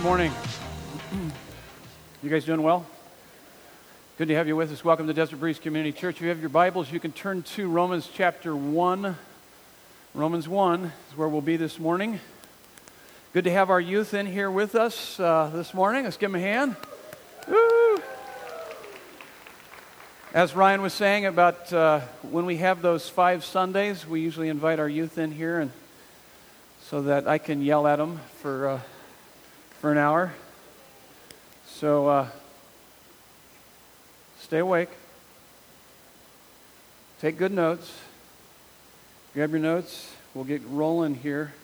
Good morning. You guys doing well? Good to have you with us. Welcome to Desert Breeze Community Church. If you have your Bibles, you can turn to Romans chapter 1. Romans 1 is where we'll be this morning. Good to have our youth in here with us uh, this morning. Let's give them a hand. Woo! As Ryan was saying about uh, when we have those five Sundays, we usually invite our youth in here and so that I can yell at them for, uh, for an hour. So uh, stay awake. Take good notes. Grab your notes. We'll get rolling here.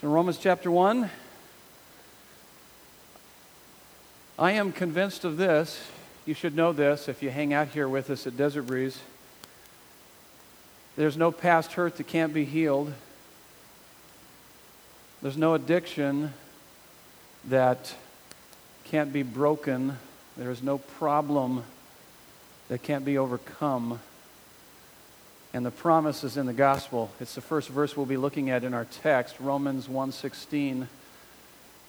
So, Romans chapter 1. I am convinced of this. You should know this if you hang out here with us at Desert Breeze. There's no past hurt that can't be healed. There's no addiction that can't be broken. There is no problem that can't be overcome. And the promise is in the gospel. It's the first verse we'll be looking at in our text, Romans 1:16.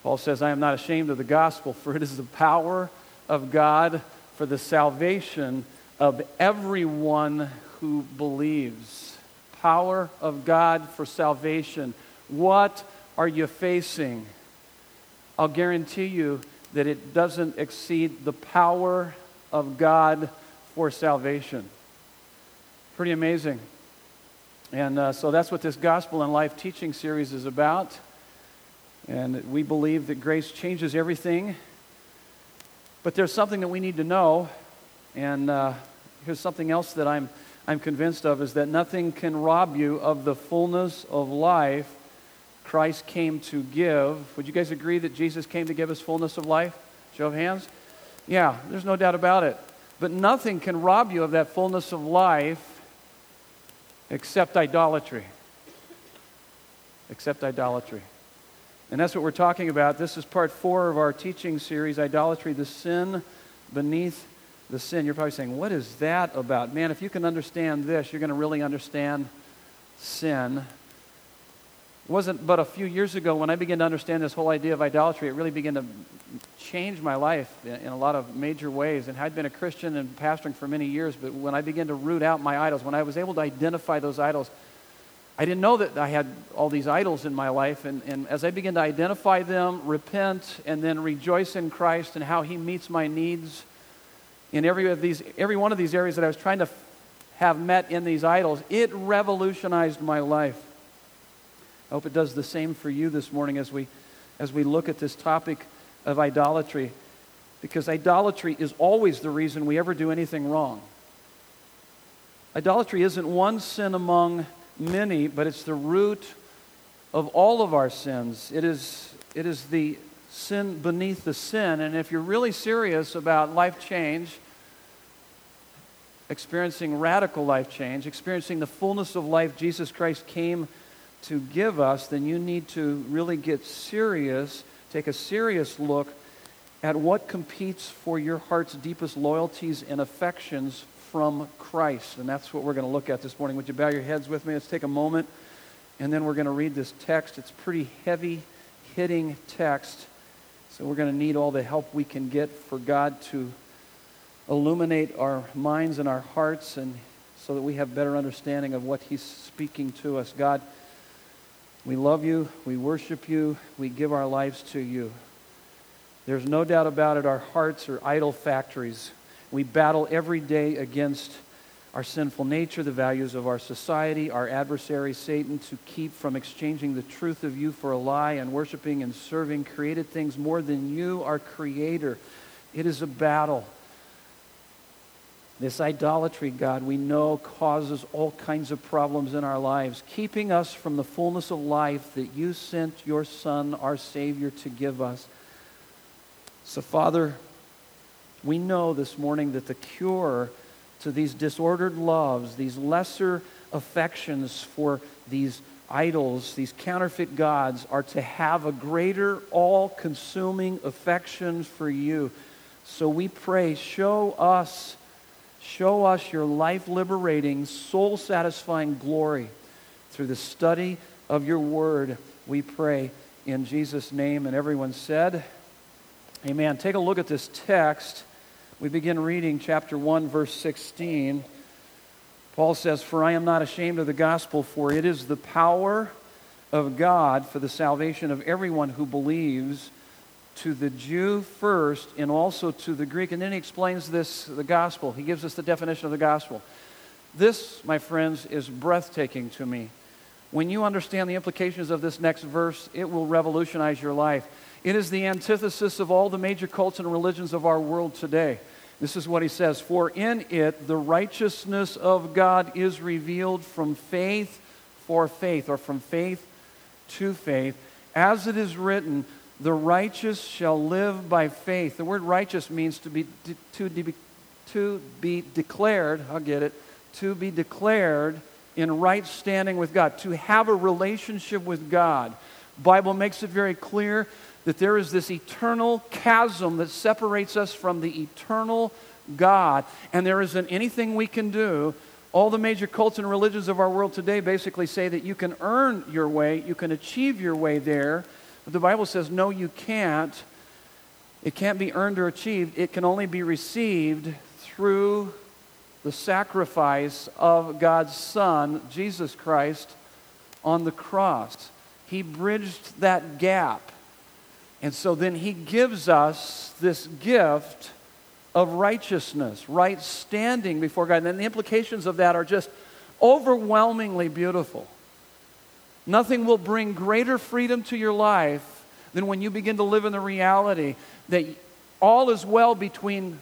Paul says, "I am not ashamed of the gospel, for it is the power of God for the salvation of everyone who believes." Power of God for salvation. What are you facing? I'll guarantee you that it doesn't exceed the power of God for salvation. Pretty amazing. And uh, so that's what this Gospel and Life teaching series is about. And we believe that grace changes everything. But there's something that we need to know. And uh, here's something else that I'm, I'm convinced of is that nothing can rob you of the fullness of life Christ came to give. Would you guys agree that Jesus came to give us fullness of life? Show of hands? Yeah, there's no doubt about it. But nothing can rob you of that fullness of life except idolatry. Except idolatry. And that's what we're talking about. This is part four of our teaching series Idolatry, the sin beneath the sin. You're probably saying, What is that about? Man, if you can understand this, you're going to really understand sin. Wasn't but a few years ago when I began to understand this whole idea of idolatry, it really began to change my life in, in a lot of major ways. And I'd been a Christian and pastoring for many years, but when I began to root out my idols, when I was able to identify those idols, I didn't know that I had all these idols in my life. And, and as I began to identify them, repent, and then rejoice in Christ and how He meets my needs in every, of these, every one of these areas that I was trying to have met in these idols, it revolutionized my life. I hope it does the same for you this morning as we, as we look at this topic of idolatry. Because idolatry is always the reason we ever do anything wrong. Idolatry isn't one sin among many, but it's the root of all of our sins. It is, it is the sin beneath the sin. And if you're really serious about life change, experiencing radical life change, experiencing the fullness of life Jesus Christ came to give us, then you need to really get serious, take a serious look at what competes for your heart's deepest loyalties and affections from Christ. And that's what we're going to look at this morning. Would you bow your heads with me? Let's take a moment, and then we're going to read this text. It's pretty heavy hitting text. So we're going to need all the help we can get for God to illuminate our minds and our hearts and so that we have better understanding of what he's speaking to us. God, we love you. We worship you. We give our lives to you. There's no doubt about it, our hearts are idol factories. We battle every day against our sinful nature, the values of our society, our adversary, Satan, to keep from exchanging the truth of you for a lie and worshiping and serving created things more than you, our Creator. It is a battle. This idolatry, God, we know causes all kinds of problems in our lives, keeping us from the fullness of life that you sent your Son, our Savior, to give us. So, Father, we know this morning that the cure to these disordered loves, these lesser affections for these idols, these counterfeit gods, are to have a greater, all consuming affection for you. So we pray, show us Show us your life liberating, soul satisfying glory through the study of your word, we pray in Jesus' name. And everyone said, Amen. Take a look at this text. We begin reading chapter 1, verse 16. Paul says, For I am not ashamed of the gospel, for it is the power of God for the salvation of everyone who believes, to the Jew first, and also to the Greek. And then he explains this, the gospel. He gives us the definition of the gospel. This, my friends, is breathtaking to me. When you understand the implications of this next verse, it will revolutionize your life. It is the antithesis of all the major cults and religions of our world today. This is what he says For in it the righteousness of God is revealed from faith for faith, or from faith to faith. As it is written, the righteous shall live by faith. The word righteous means to be, to, to, to be declared, I'll get it, to be declared in right standing with God, to have a relationship with God. Bible makes it very clear that there is this eternal chasm that separates us from the eternal God, and there isn't anything we can do. All the major cults and religions of our world today basically say that you can earn your way, you can achieve your way there. But the Bible says, no, you can't. It can't be earned or achieved. It can only be received through the sacrifice of God's Son, Jesus Christ, on the cross. He bridged that gap. And so then he gives us this gift of righteousness, right standing before God. And the implications of that are just overwhelmingly beautiful. Nothing will bring greater freedom to your life than when you begin to live in the reality that all is well between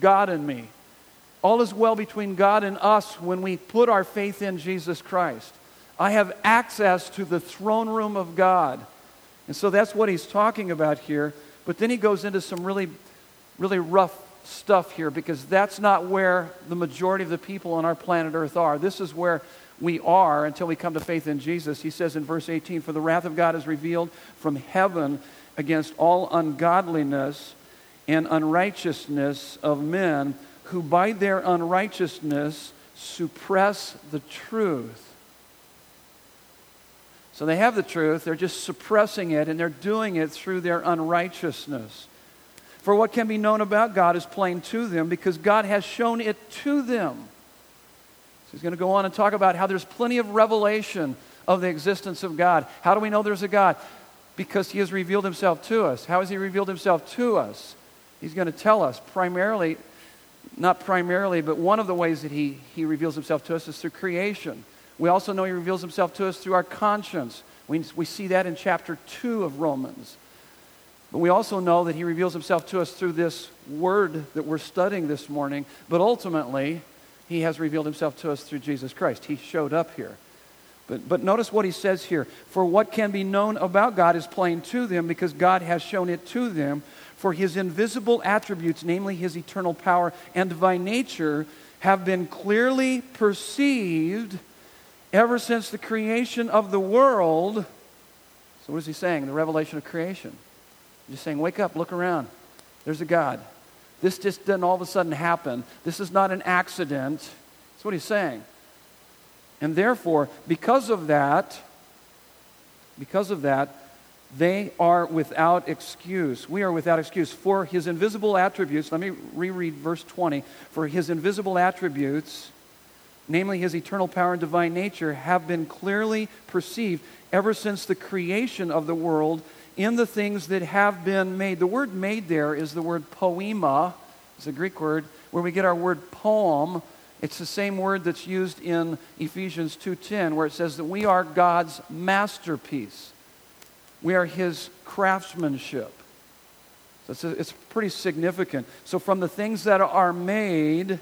God and me. All is well between God and us when we put our faith in Jesus Christ. I have access to the throne room of God. And so that's what he's talking about here. But then he goes into some really, really rough stuff here because that's not where the majority of the people on our planet Earth are. This is where we are until we come to faith in Jesus. He says in verse 18, For the wrath of God is revealed from heaven against all ungodliness and unrighteousness of men who by their unrighteousness suppress the truth. So they have the truth, they're just suppressing it, and they're doing it through their unrighteousness. For what can be known about God is plain to them because God has shown it to them. So he's going to go on and talk about how there's plenty of revelation of the existence of God. How do we know there's a God? Because he has revealed himself to us. How has he revealed himself to us? He's going to tell us primarily, not primarily, but one of the ways that he, he reveals himself to us is through creation. We also know he reveals himself to us through our conscience. We, we see that in chapter 2 of Romans. But we also know that he reveals himself to us through this word that we're studying this morning. But ultimately, he has revealed himself to us through Jesus Christ. He showed up here. But, but notice what he says here. For what can be known about God is plain to them because God has shown it to them. For his invisible attributes, namely his eternal power and divine nature, have been clearly perceived ever since the creation of the world. So, what is he saying? The revelation of creation. He's saying, wake up, look around. There's a God. This just didn't all of a sudden happen. This is not an accident. That's what he's saying. And therefore, because of that, because of that, they are without excuse. We are without excuse. For his invisible attributes, let me reread verse 20. For his invisible attributes, namely his eternal power and divine nature, have been clearly perceived ever since the creation of the world in the things that have been made. The word made there is the word poema, it's a Greek word, where we get our word poem. It's the same word that's used in Ephesians 2:10 where it says that we are God's masterpiece. We are his craftsmanship. So it's, a, it's pretty significant. So from the things that are made,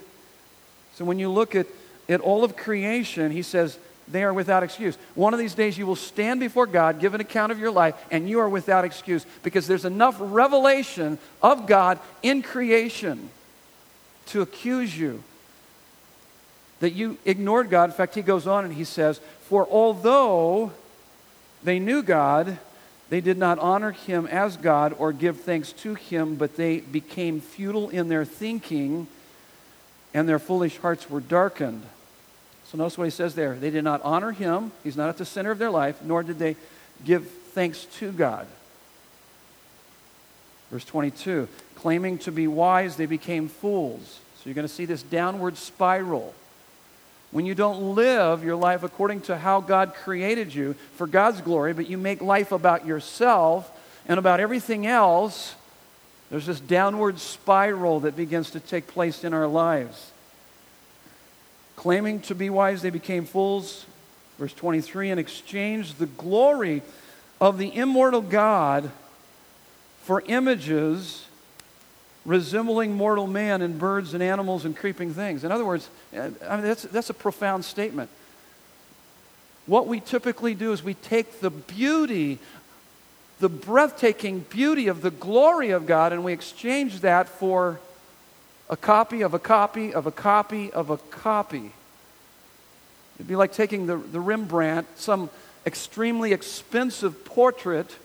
so when you look at in all of creation, he says, they are without excuse. One of these days you will stand before God, give an account of your life, and you are without excuse because there's enough revelation of God in creation to accuse you that you ignored God. In fact, he goes on and he says, For although they knew God, they did not honor him as God or give thanks to him, but they became futile in their thinking, and their foolish hearts were darkened. So notice what he says there. They did not honor him. He's not at the center of their life, nor did they give thanks to God. Verse 22 claiming to be wise, they became fools. So you're going to see this downward spiral. When you don't live your life according to how God created you for God's glory, but you make life about yourself and about everything else, there's this downward spiral that begins to take place in our lives. Claiming to be wise, they became fools. Verse 23 and exchanged the glory of the immortal God for images resembling mortal man and birds and animals and creeping things. In other words, uh, I mean, that's, that's a profound statement. What we typically do is we take the beauty, the breathtaking beauty of the glory of God, and we exchange that for a copy of a copy of a copy of a copy. It'd be like taking the, the Rembrandt, some extremely expensive portrait,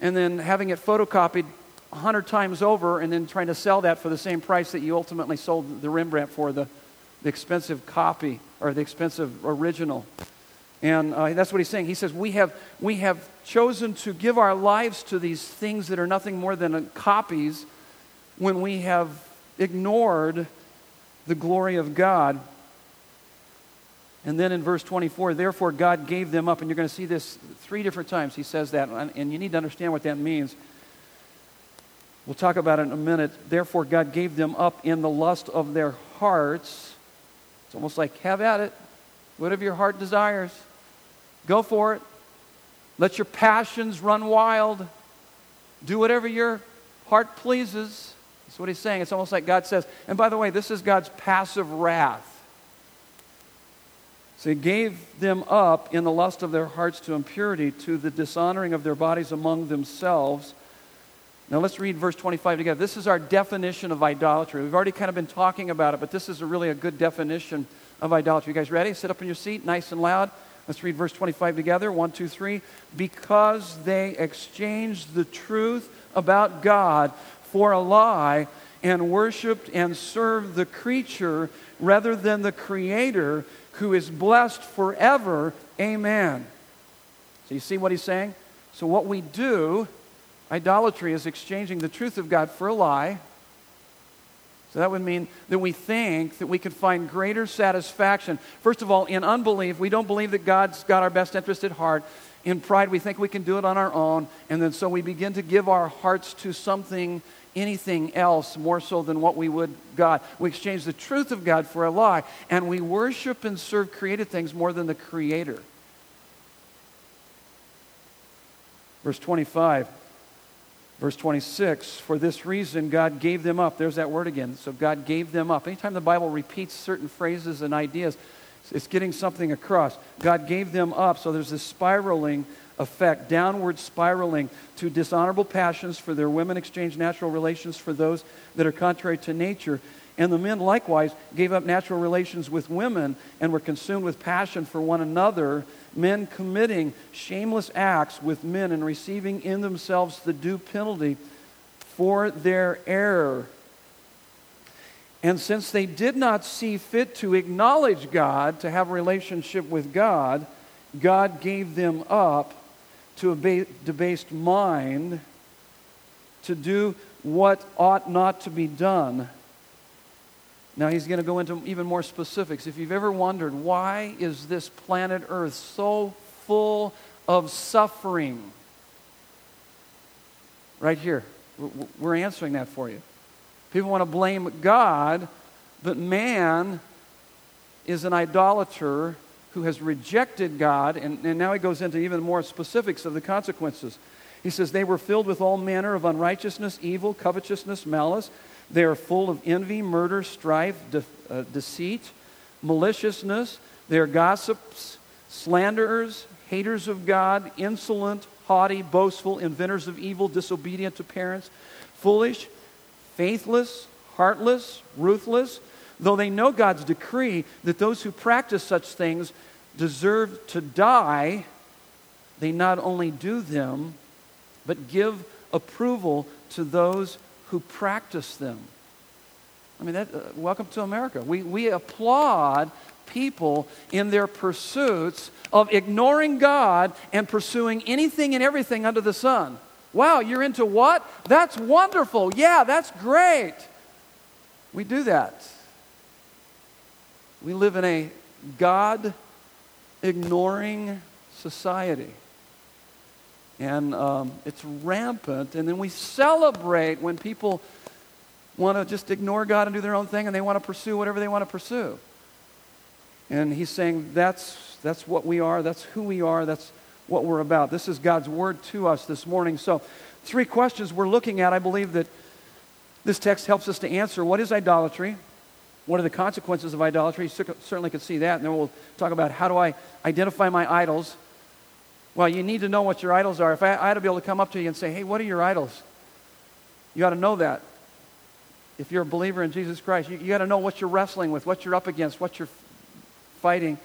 and then having it photocopied 100 times over and then trying to sell that for the same price that you ultimately sold the Rembrandt for, the, the expensive copy or the expensive original. And uh, that's what he's saying. He says, we have, we have chosen to give our lives to these things that are nothing more than copies when we have ignored the glory of God. And then in verse 24, therefore God gave them up. And you're going to see this three different times. He says that. And you need to understand what that means. We'll talk about it in a minute. Therefore, God gave them up in the lust of their hearts. It's almost like, have at it. Whatever your heart desires, go for it. Let your passions run wild. Do whatever your heart pleases. That's what he's saying. It's almost like God says, and by the way, this is God's passive wrath. So he gave them up in the lust of their hearts to impurity, to the dishonoring of their bodies among themselves now let's read verse 25 together. This is our definition of idolatry. We've already kind of been talking about it, but this is a really a good definition of idolatry. You guys ready? Sit up in your seat, nice and loud. Let's read verse 25 together. One, two, three. Because they exchanged the truth about God for a lie and worshiped and served the creature rather than the Creator who is blessed forever. Amen. So you see what he's saying? So what we do Idolatry is exchanging the truth of God for a lie. So that would mean that we think that we could find greater satisfaction. First of all, in unbelief, we don't believe that God's got our best interest at heart. In pride, we think we can do it on our own. And then so we begin to give our hearts to something, anything else, more so than what we would God. We exchange the truth of God for a lie. And we worship and serve created things more than the Creator. Verse 25. Verse 26, for this reason God gave them up. There's that word again. So God gave them up. Anytime the Bible repeats certain phrases and ideas, it's getting something across. God gave them up. So there's this spiraling effect, downward spiraling to dishonorable passions for their women, exchange natural relations for those that are contrary to nature. And the men likewise gave up natural relations with women and were consumed with passion for one another men committing shameless acts with men and receiving in themselves the due penalty for their error. And since they did not see fit to acknowledge God, to have a relationship with God, God gave them up to a debased mind to do what ought not to be done. Now he's going to go into even more specifics. If you've ever wondered why is this planet Earth so full of suffering? Right here. We're answering that for you. People want to blame God, but man is an idolater who has rejected God, and, and now he goes into even more specifics of the consequences. He says, They were filled with all manner of unrighteousness, evil, covetousness, malice. They are full of envy, murder, strife, de- uh, deceit, maliciousness. They are gossips, slanderers, haters of God, insolent, haughty, boastful, inventors of evil, disobedient to parents, foolish, faithless, heartless, ruthless. Though they know God's decree that those who practice such things deserve to die, they not only do them, but give approval to those who practice them. I mean, that, uh, welcome to America. We, we applaud people in their pursuits of ignoring God and pursuing anything and everything under the sun. Wow, you're into what? That's wonderful. Yeah, that's great. We do that. We live in a God ignoring society. And um, it's rampant. And then we celebrate when people want to just ignore God and do their own thing and they want to pursue whatever they want to pursue. And he's saying that's, that's what we are, that's who we are, that's what we're about. This is God's word to us this morning. So, three questions we're looking at. I believe that this text helps us to answer what is idolatry? What are the consequences of idolatry? You certainly could see that. And then we'll talk about how do I identify my idols. Well, you need to know what your idols are. If I, I had to be able to come up to you and say, hey, what are your idols? You ought to know that. If you're a believer in Jesus Christ, you, you got to know what you're wrestling with, what you're up against, what you're fighting.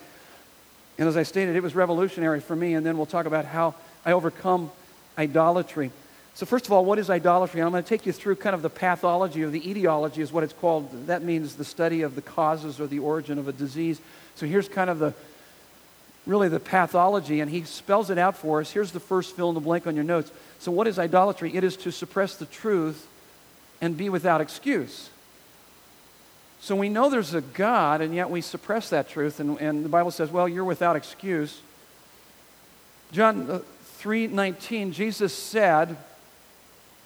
And as I stated, it was revolutionary for me. And then we'll talk about how I overcome idolatry. So, first of all, what is idolatry? I'm going to take you through kind of the pathology or the etiology, is what it's called. That means the study of the causes or the origin of a disease. So, here's kind of the really the pathology, and he spells it out for us. Here's the first fill in the blank on your notes. So, what is idolatry? It is to suppress the truth and be without excuse. So, we know there's a God, and yet we suppress that truth, and, and the Bible says, well, you're without excuse. John uh, 3:19 Jesus said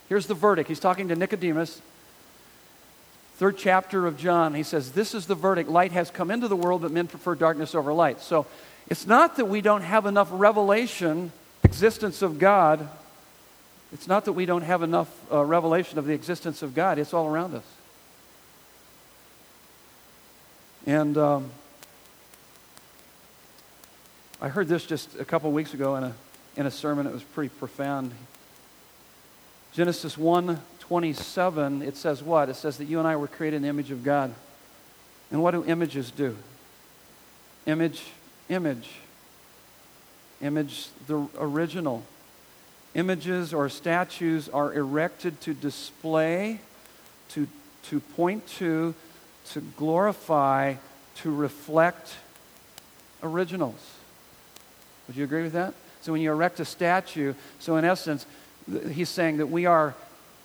Here's the verdict. He's talking to Nicodemus. Third chapter of John, he says, This is the verdict. Light has come into the world, but men prefer darkness over light. So it's not that we don't have enough revelation, existence of God. It's not that we don't have enough uh, revelation of the existence of God. It's all around us. And um, I heard this just a couple weeks ago in a, in a sermon. It was pretty profound. Genesis 1 27, it says what? It says that you and I were created in the image of God. And what do images do? Image, image. Image, the original. Images or statues are erected to display, to, to point to, to glorify, to reflect originals. Would you agree with that? So when you erect a statue, so in essence, he's saying that we are,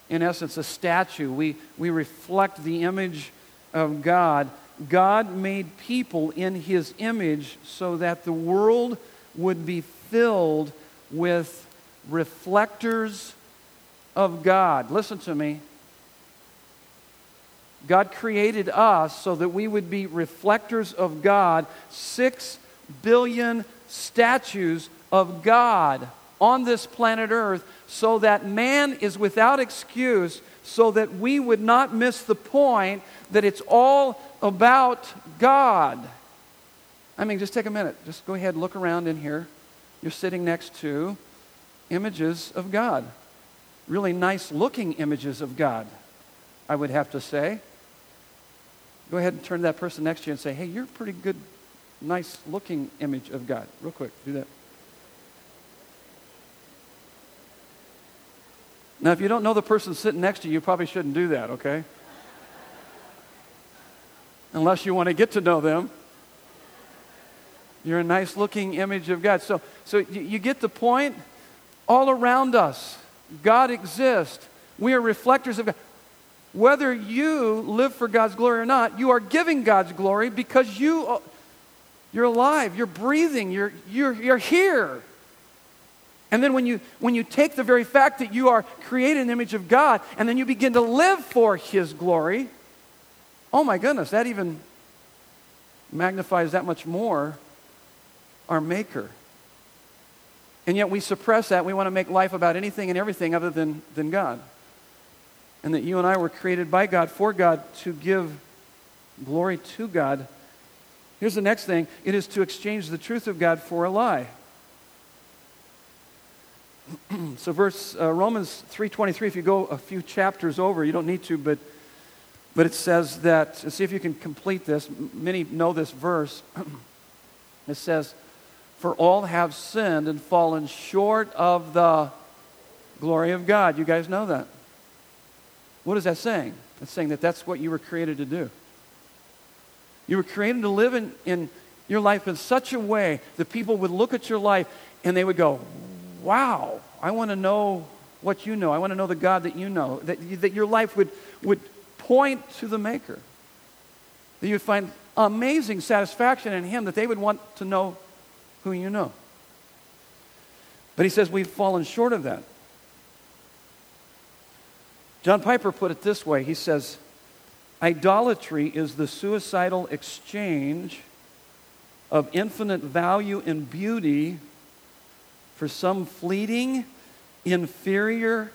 in essence, a statue. We, we reflect the image of God. God made people in his image so that the world would be filled with reflectors of God. Listen to me. God created us so that we would be reflectors of God. Six billion statues of God on this planet Earth so that man is without excuse, so that we would not miss the point that it's all about God. I mean, just take a minute. Just go ahead, look around in here. You're sitting next to images of God. Really nice looking images of God, I would have to say. Go ahead and turn to that person next to you and say, hey, you're a pretty good, nice looking image of God. Real quick, do that. Now, if you don't know the person sitting next to you, you probably shouldn't do that, okay? Unless you want to get to know them. You're a nice looking image of God. So, so you, you get the point? All around us, God exists. We are reflectors of God. Whether you live for God's glory or not, you are giving God's glory because you, you're alive, you're breathing, you're, you're, you're here. And then when you, when you take the very fact that you are created in the image of God and then you begin to live for His glory, oh my goodness, that even magnifies that much more our Maker. And yet we suppress that. We want to make life about anything and everything other than, than God. And that you and I were created by God, for God, to give glory to God. Here's the next thing it is to exchange the truth of God for a lie. so verse uh, Romans 3:23 if you go a few chapters over you don't need to but but it says that see if you can complete this many know this verse. It says for all have sinned and fallen short of the glory of God. You guys know that. What is that saying? It's saying that that's what you were created to do. You were created to live in, in your life in such a way that people would look at your life and they would go, Wow, I want to know what you know. I want to know the God that you know. That, that your life would, would point to the Maker. That you would find amazing satisfaction in Him, that they would want to know who you know. But he says we've fallen short of that. John Piper put it this way he says, Idolatry is the suicidal exchange of infinite value and beauty for some fleeting, inferior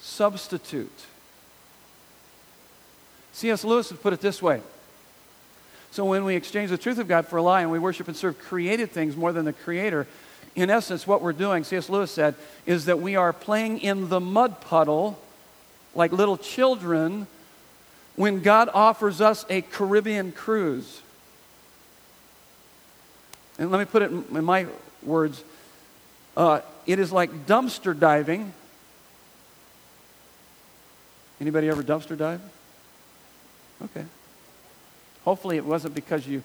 substitute. C.S. Lewis would put it this way. So when we exchange the truth of God for a lie and we worship and serve created things more than the Creator, in essence, what we're doing, C.S. Lewis said, is that we are playing in the mud puddle like little children when God offers us a Caribbean cruise. And let me put it in my words uh, it is like dumpster diving. Anybody ever dumpster dive? Okay. Hopefully, it wasn't because you,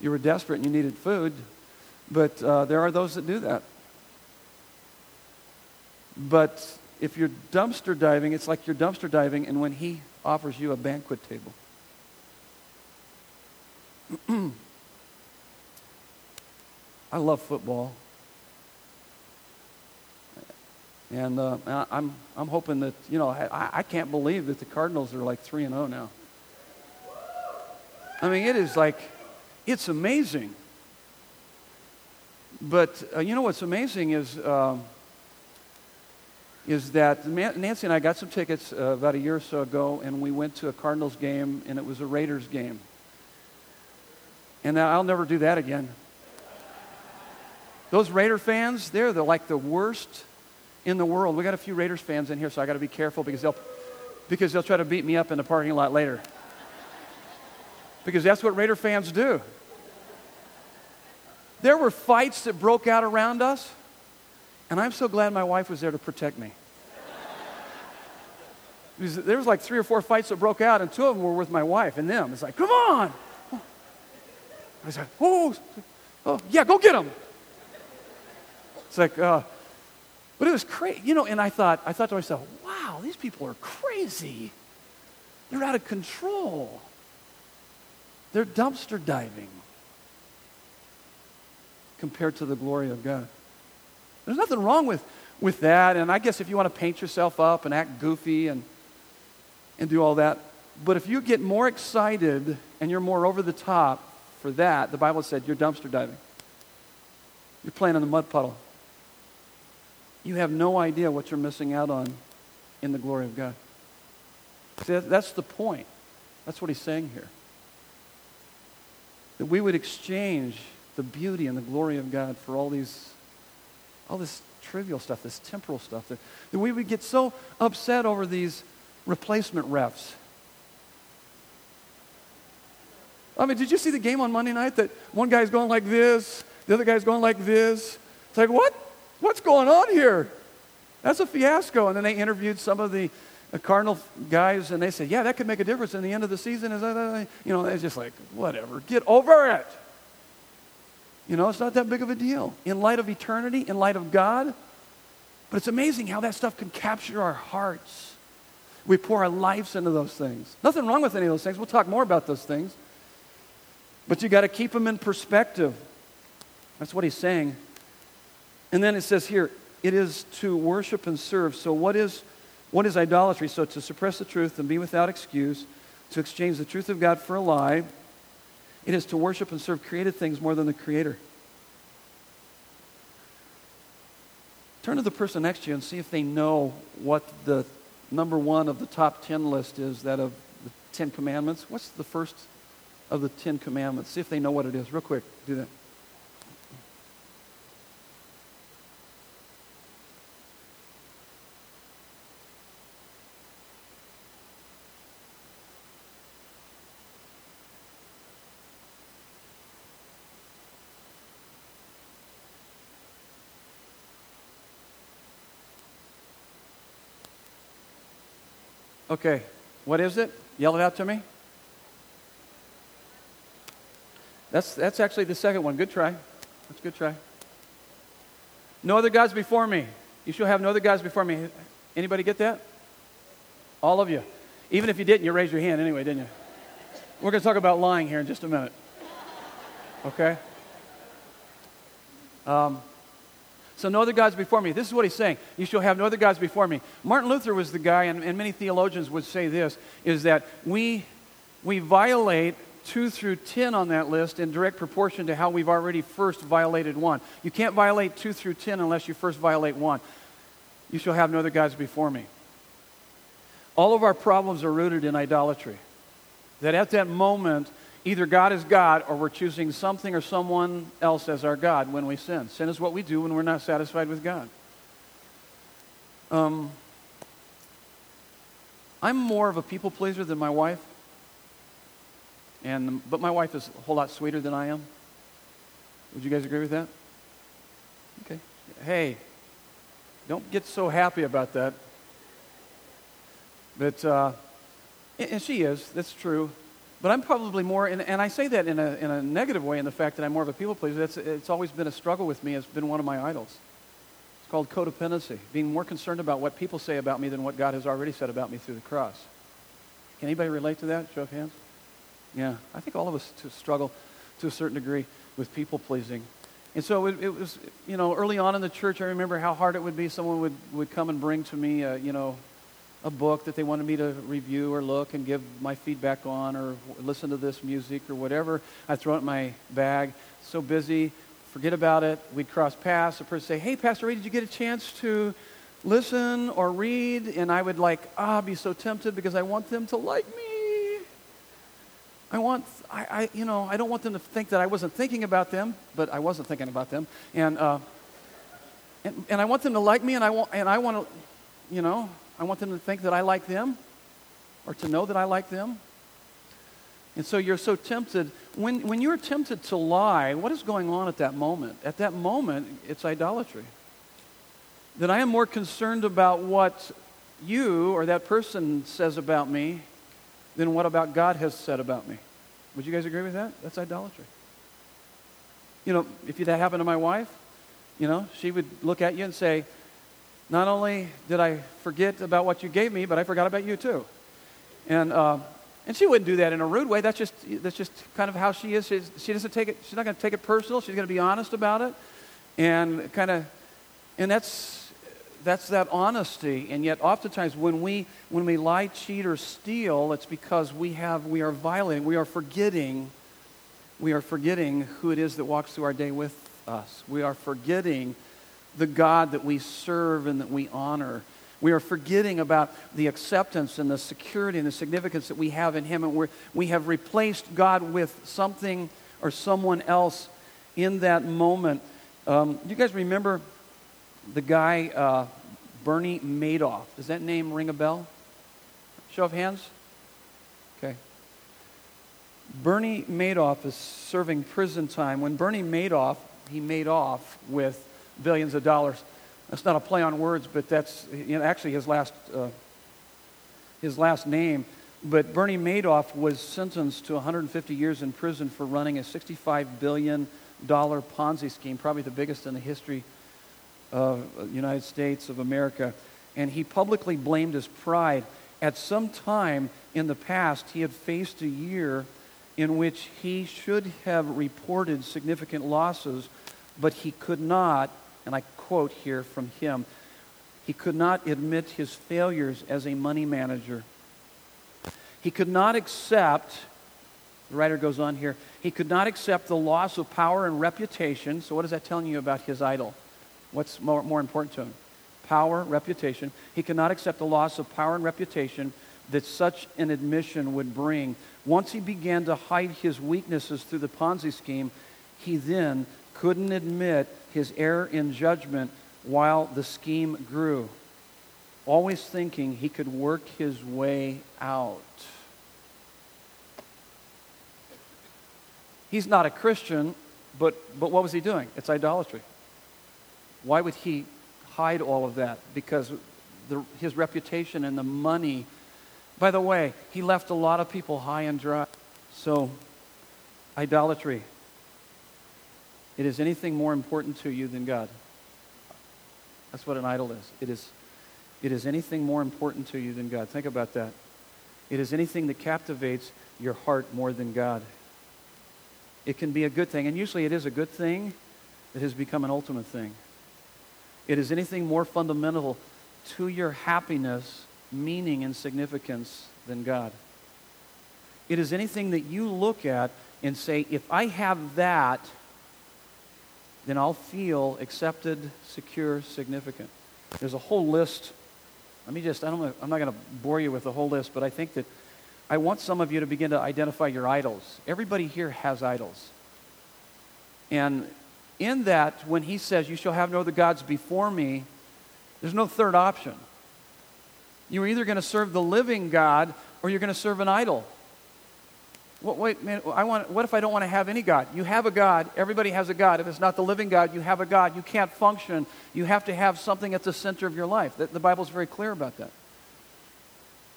you were desperate and you needed food, but uh, there are those that do that. But if you're dumpster diving, it's like you're dumpster diving, and when He offers you a banquet table. I love football. And uh, I'm, I'm hoping that, you know, I, I can't believe that the Cardinals are like 3 and 0 now. I mean, it is like, it's amazing. But uh, you know what's amazing is, um, is that Nancy and I got some tickets uh, about a year or so ago, and we went to a Cardinals game, and it was a Raiders game. And I'll never do that again. Those Raider fans, they're the, like the worst in the world. We got a few Raiders fans in here, so I got to be careful because they'll, because they'll try to beat me up in the parking lot later. Because that's what Raider fans do. There were fights that broke out around us, and I'm so glad my wife was there to protect me. There was like three or four fights that broke out, and two of them were with my wife and them. It's like, come on. I said, oh, oh yeah, go get them. It's like, uh, but it was crazy, you know. And I thought, I thought to myself, wow, these people are crazy. They're out of control. They're dumpster diving compared to the glory of God. There's nothing wrong with, with that. And I guess if you want to paint yourself up and act goofy and, and do all that, but if you get more excited and you're more over the top for that, the Bible said you're dumpster diving. You're playing in the mud puddle. You have no idea what you're missing out on in the glory of God. See, that's the point. That's what he's saying here. That we would exchange the beauty and the glory of God for all these, all this trivial stuff, this temporal stuff. That, that we would get so upset over these replacement refs. I mean, did you see the game on Monday night that one guy's going like this, the other guy's going like this? It's like, what? What's going on here? That's a fiasco. And then they interviewed some of the Cardinal guys, and they said, yeah, that could make a difference in the end of the season. You know, it's just like, whatever, get over it. You know, it's not that big of a deal. In light of eternity, in light of God, but it's amazing how that stuff can capture our hearts. We pour our lives into those things. Nothing wrong with any of those things. We'll talk more about those things. But you got to keep them in perspective. That's what he's saying. And then it says here, it is to worship and serve. So, what is what is idolatry? So, to suppress the truth and be without excuse, to exchange the truth of God for a lie, it is to worship and serve created things more than the Creator. Turn to the person next to you and see if they know what the number one of the top 10 list is that of the Ten Commandments. What's the first of the Ten Commandments? See if they know what it is. Real quick, do that. Okay, what is it? Yell it out to me. That's, that's actually the second one. Good try. That's a good try. No other gods before me. You shall have no other gods before me. Anybody get that? All of you. Even if you didn't, you raised your hand anyway, didn't you? We're going to talk about lying here in just a minute. Okay? Um, so, no other gods before me. This is what he's saying. You shall have no other gods before me. Martin Luther was the guy, and, and many theologians would say this, is that we, we violate 2 through 10 on that list in direct proportion to how we've already first violated 1. You can't violate 2 through 10 unless you first violate 1. You shall have no other gods before me. All of our problems are rooted in idolatry. That at that moment, either God is God or we're choosing something or someone else as our God when we sin. Sin is what we do when we're not satisfied with God. Um, I'm more of a people pleaser than my wife. And, but my wife is a whole lot sweeter than I am. Would you guys agree with that? Okay. Hey, don't get so happy about that. But, uh, and she is, that's true. But I'm probably more, and, and I say that in a, in a negative way in the fact that I'm more of a people pleaser. That's, it's always been a struggle with me. It's been one of my idols. It's called codependency, being more concerned about what people say about me than what God has already said about me through the cross. Can anybody relate to that? Show of hands. Yeah, I think all of us to struggle to a certain degree with people pleasing. And so it, it, was, you know, early on in the church, I remember how hard it would be. Someone would, would come and bring to me, uh, you know, a book that they wanted me to review or look and give my feedback on or listen to this music or whatever. I'd throw it in my bag. So busy, forget about it. We'd cross paths. The person say, hey, Pastor Ray, did you get a chance to listen or read? And I would like, ah, be so tempted because I want them to like me. I want, I, I, you know, I don't want them to think that I wasn't thinking about them, but I wasn't thinking about them. And, uh, and, and I want them to like me, and I want, and I want to, you know, I want them to think that I like them or to know that I like them. And so you're so tempted. When, when you're tempted to lie, what is going on at that moment? At that moment, it's idolatry. That I am more concerned about what you or that person says about me than what about God has said about me. Would you guys agree with that? That's idolatry. You know, if that happened to my wife, you know, she would look at you and say, Not only did I forget about what you gave me, but I forgot about you too. And, uh, and she wouldn't do that in a rude way. That's just, that's just kind of how she is. She's, she doesn't take it, she's not going to take it personal. She's going to be honest about it. And kind of, and that's, that's that honesty. And yet, oftentimes, when we, when we lie, cheat, or steal, it's because we, have, we are violating, we are forgetting, we are forgetting who it is that walks through our day with us. We are forgetting the God that we serve and that we honor. We are forgetting about the acceptance and the security and the significance that we have in Him. And we we have replaced God with something or someone else in that moment. Um, you guys remember the guy, uh, Bernie Madoff. Does that name ring a bell? Show of hands? Okay. Bernie Madoff is serving prison time. When Bernie Madoff, he made off with billions of dollars. That's not a play on words, but that's you know, actually his last, uh, his last name. But Bernie Madoff was sentenced to 150 years in prison for running a $65 billion Ponzi scheme, probably the biggest in the history of the United States of America, and he publicly blamed his pride. At some time in the past, he had faced a year in which he should have reported significant losses, but he could not, and I quote here from him, he could not admit his failures as a money manager. He could not accept, the writer goes on here, he could not accept the loss of power and reputation. So, what is that telling you about his idol? What's more, more important to him? Power, reputation. He cannot accept the loss of power and reputation that such an admission would bring. Once he began to hide his weaknesses through the Ponzi scheme, he then couldn't admit his error in judgment while the scheme grew, always thinking he could work his way out. He's not a Christian, but, but what was he doing? It's idolatry. Why would he hide all of that? Because the, his reputation and the money By the way, he left a lot of people high and dry. So, idolatry. It is anything more important to you than God. That's what an idol is. It is, it is anything more important to you than God. Think about that. It is anything that captivates your heart more than God. It can be a good thing, and usually it is a good thing that has become an ultimate thing. It is anything more fundamental to your happiness, meaning, and significance than God. It is anything that you look at and say, if I have that, then I'll feel accepted, secure, significant. There's a whole list. Let me just, I don't, I'm not going to bore you with the whole list, but I think that I want some of you to begin to identify your idols. Everybody here has idols. And in that, when he says, You shall have no other gods before me, there's no third option. You're either going to serve the living God or you're going to serve an idol. What, wait, man, I want, what if I don't want to have any God? You have a God. Everybody has a God. If it's not the living God, you have a God. You can't function. You have to have something at the center of your life. The, the Bible's very clear about that.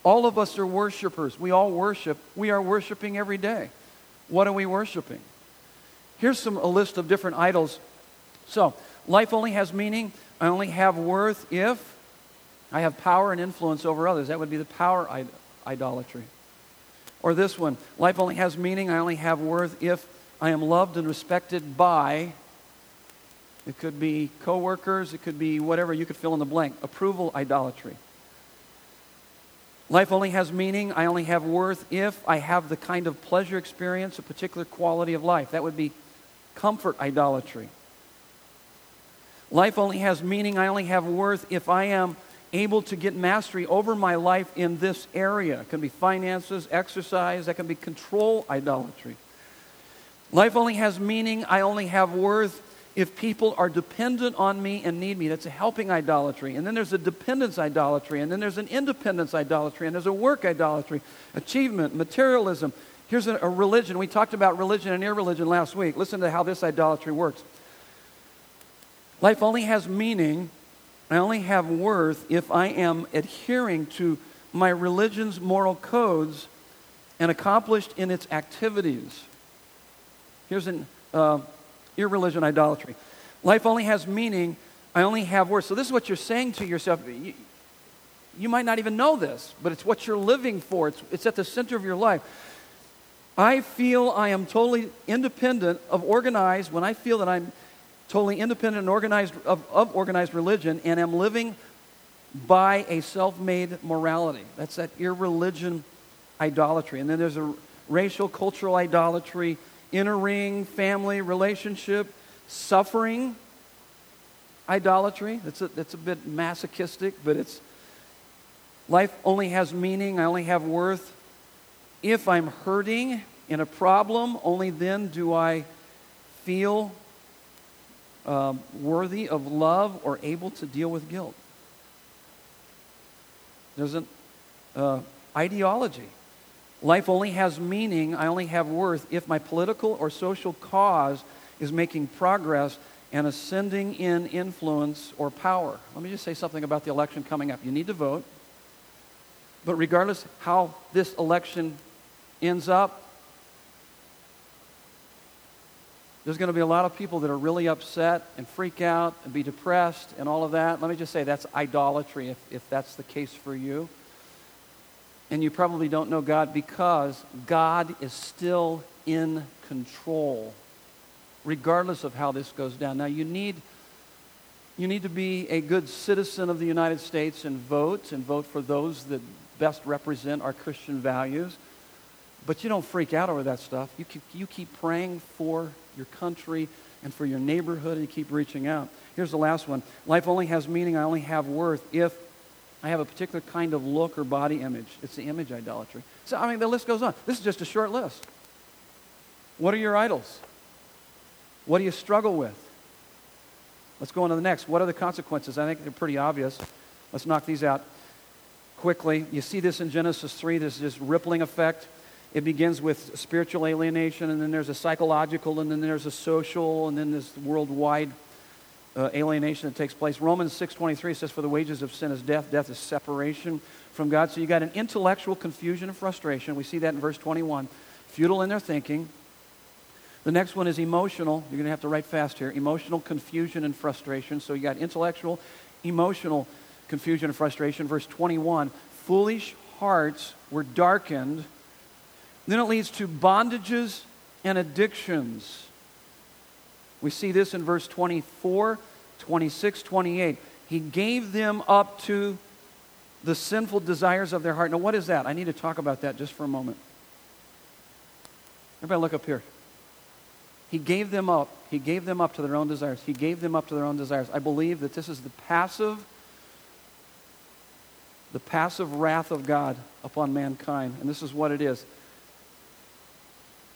All of us are worshipers. We all worship. We are worshiping every day. What are we worshiping? Here's some, a list of different idols. So, life only has meaning. I only have worth if I have power and influence over others. That would be the power Id- idolatry. Or this one life only has meaning. I only have worth if I am loved and respected by. It could be coworkers, it could be whatever, you could fill in the blank. Approval idolatry. Life only has meaning. I only have worth if I have the kind of pleasure experience, a particular quality of life. That would be comfort idolatry. Life only has meaning, I only have worth if I am able to get mastery over my life in this area. It can be finances, exercise, that can be control idolatry. Life only has meaning, I only have worth if people are dependent on me and need me. That's a helping idolatry. And then there's a dependence idolatry, and then there's an independence idolatry, and there's a work idolatry, achievement, materialism, Here's a, a religion. We talked about religion and irreligion last week. Listen to how this idolatry works. Life only has meaning, I only have worth if I am adhering to my religion's moral codes and accomplished in its activities. Here's an uh, irreligion idolatry. Life only has meaning, I only have worth. So, this is what you're saying to yourself. You, you might not even know this, but it's what you're living for, it's, it's at the center of your life. I feel I am totally independent of organized, when I feel that I'm totally independent and organized of, of organized religion and am living by a self-made morality. That's that irreligion idolatry. And then there's a racial, cultural idolatry, inner ring, family, relationship, suffering idolatry. That's a, that's a bit masochistic, but it's life only has meaning. I only have worth if I'm hurting in a problem, only then do I feel um, worthy of love or able to deal with guilt. There's an uh, ideology. Life only has meaning, I only have worth if my political or social cause is making progress and ascending in influence or power. Let me just say something about the election coming up. You need to vote. But regardless how this election ends up, there's going to be a lot of people that are really upset and freak out and be depressed and all of that. Let me just say that's idolatry if, if that's the case for you. And you probably don't know God because God is still in control, regardless of how this goes down. Now, you need, you need to be a good citizen of the United States and vote, and vote for those that best represent our Christian values. But you don't freak out over that stuff. You keep, you keep praying for your country and for your neighborhood, and you keep reaching out. Here's the last one Life only has meaning, I only have worth if I have a particular kind of look or body image. It's the image idolatry. So, I mean, the list goes on. This is just a short list. What are your idols? What do you struggle with? Let's go on to the next. What are the consequences? I think they're pretty obvious. Let's knock these out quickly. You see this in Genesis 3, this, is this rippling effect. It begins with spiritual alienation, and then there's a psychological, and then there's a social, and then this worldwide uh, alienation that takes place. Romans 6.23 says, for the wages of sin is death. Death is separation from God. So you got an intellectual confusion and frustration. We see that in verse 21. Futile in their thinking. The next one is emotional. You're going to have to write fast here. Emotional confusion and frustration. So you got intellectual, emotional confusion and frustration. Verse 21 Foolish hearts were darkened. Then it leads to bondages and addictions. We see this in verse 24, 26, 28. He gave them up to the sinful desires of their heart. Now, what is that? I need to talk about that just for a moment. Everybody, look up here. He gave them up. He gave them up to their own desires. He gave them up to their own desires. I believe that this is the passive, the passive wrath of God upon mankind. And this is what it is.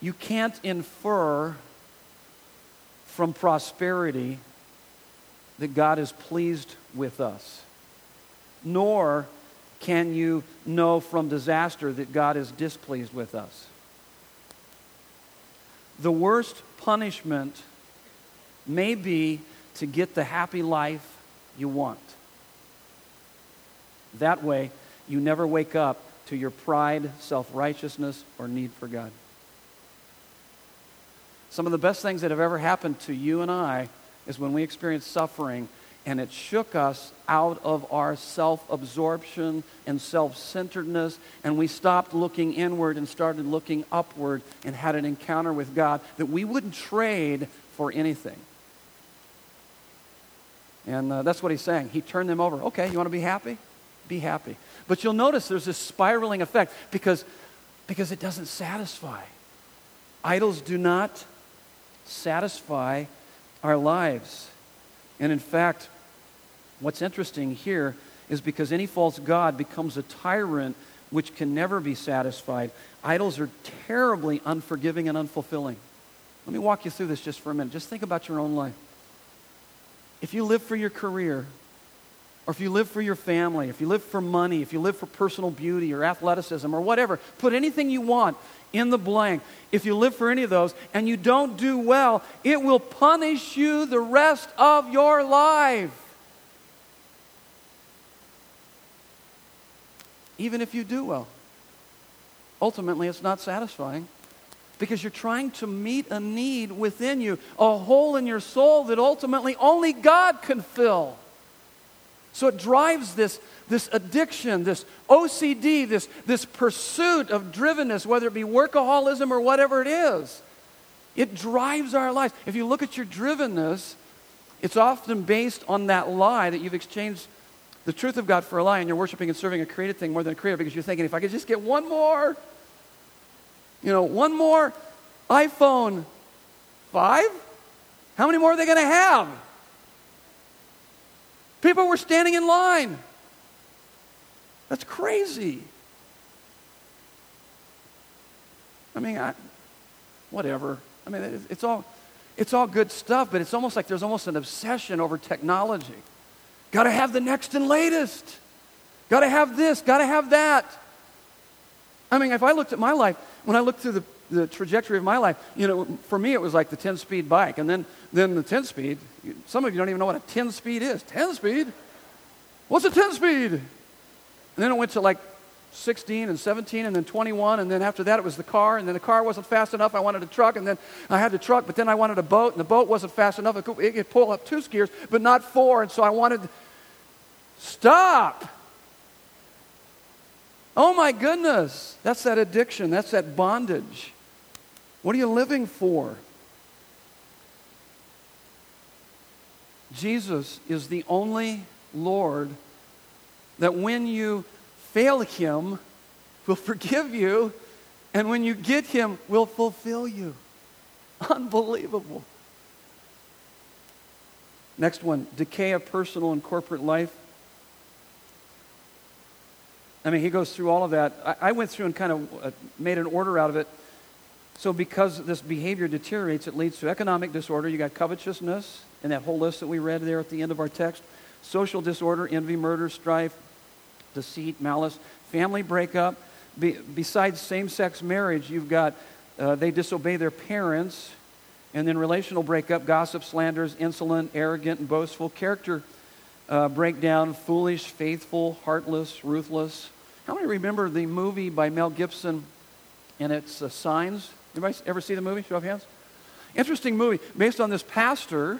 You can't infer from prosperity that God is pleased with us, nor can you know from disaster that God is displeased with us. The worst punishment may be to get the happy life you want. That way, you never wake up to your pride, self righteousness, or need for God. Some of the best things that have ever happened to you and I is when we experienced suffering and it shook us out of our self absorption and self centeredness, and we stopped looking inward and started looking upward and had an encounter with God that we wouldn't trade for anything. And uh, that's what he's saying. He turned them over. Okay, you want to be happy? Be happy. But you'll notice there's this spiraling effect because, because it doesn't satisfy. Idols do not satisfy our lives. And in fact, what's interesting here is because any false God becomes a tyrant which can never be satisfied. Idols are terribly unforgiving and unfulfilling. Let me walk you through this just for a minute. Just think about your own life. If you live for your career, or if you live for your family, if you live for money, if you live for personal beauty or athleticism or whatever, put anything you want in the blank. If you live for any of those and you don't do well, it will punish you the rest of your life. Even if you do well. Ultimately, it's not satisfying because you're trying to meet a need within you, a hole in your soul that ultimately only God can fill. So it drives this, this addiction, this OCD, this, this pursuit of drivenness, whether it be workaholism or whatever it is. It drives our lives. If you look at your drivenness, it's often based on that lie that you've exchanged the truth of God for a lie and you're worshiping and serving a created thing more than a creator because you're thinking, if I could just get one more, you know, one more iPhone 5, how many more are they going to have? People were standing in line. That's crazy. I mean, I, whatever. I mean, it's all, it's all good stuff, but it's almost like there's almost an obsession over technology. Got to have the next and latest. Got to have this, got to have that. I mean, if I looked at my life, when I looked through the, the trajectory of my life, you know, for me it was like the 10 speed bike. And then, then the 10 speed, some of you don't even know what a 10 speed is. 10 speed? What's a 10 speed? And then it went to like 16 and 17 and then 21 and then after that it was the car and then the car wasn't fast enough i wanted a truck and then i had the truck but then i wanted a boat and the boat wasn't fast enough it could, it could pull up two skiers but not four and so i wanted stop oh my goodness that's that addiction that's that bondage what are you living for jesus is the only lord that when you fail Him, will forgive you, and when you get Him, will fulfill you. Unbelievable. Next one decay of personal and corporate life. I mean, he goes through all of that. I, I went through and kind of uh, made an order out of it. So, because this behavior deteriorates, it leads to economic disorder. You got covetousness, and that whole list that we read there at the end of our text. Social disorder, envy, murder, strife, deceit, malice, family breakup. Be, besides same sex marriage, you've got uh, they disobey their parents And then relational breakup, gossip, slanders, insolent, arrogant, and boastful. Character uh, breakdown, foolish, faithful, heartless, ruthless. How many remember the movie by Mel Gibson and its uh, Signs? Anybody ever see the movie? Show of hands. Interesting movie based on this pastor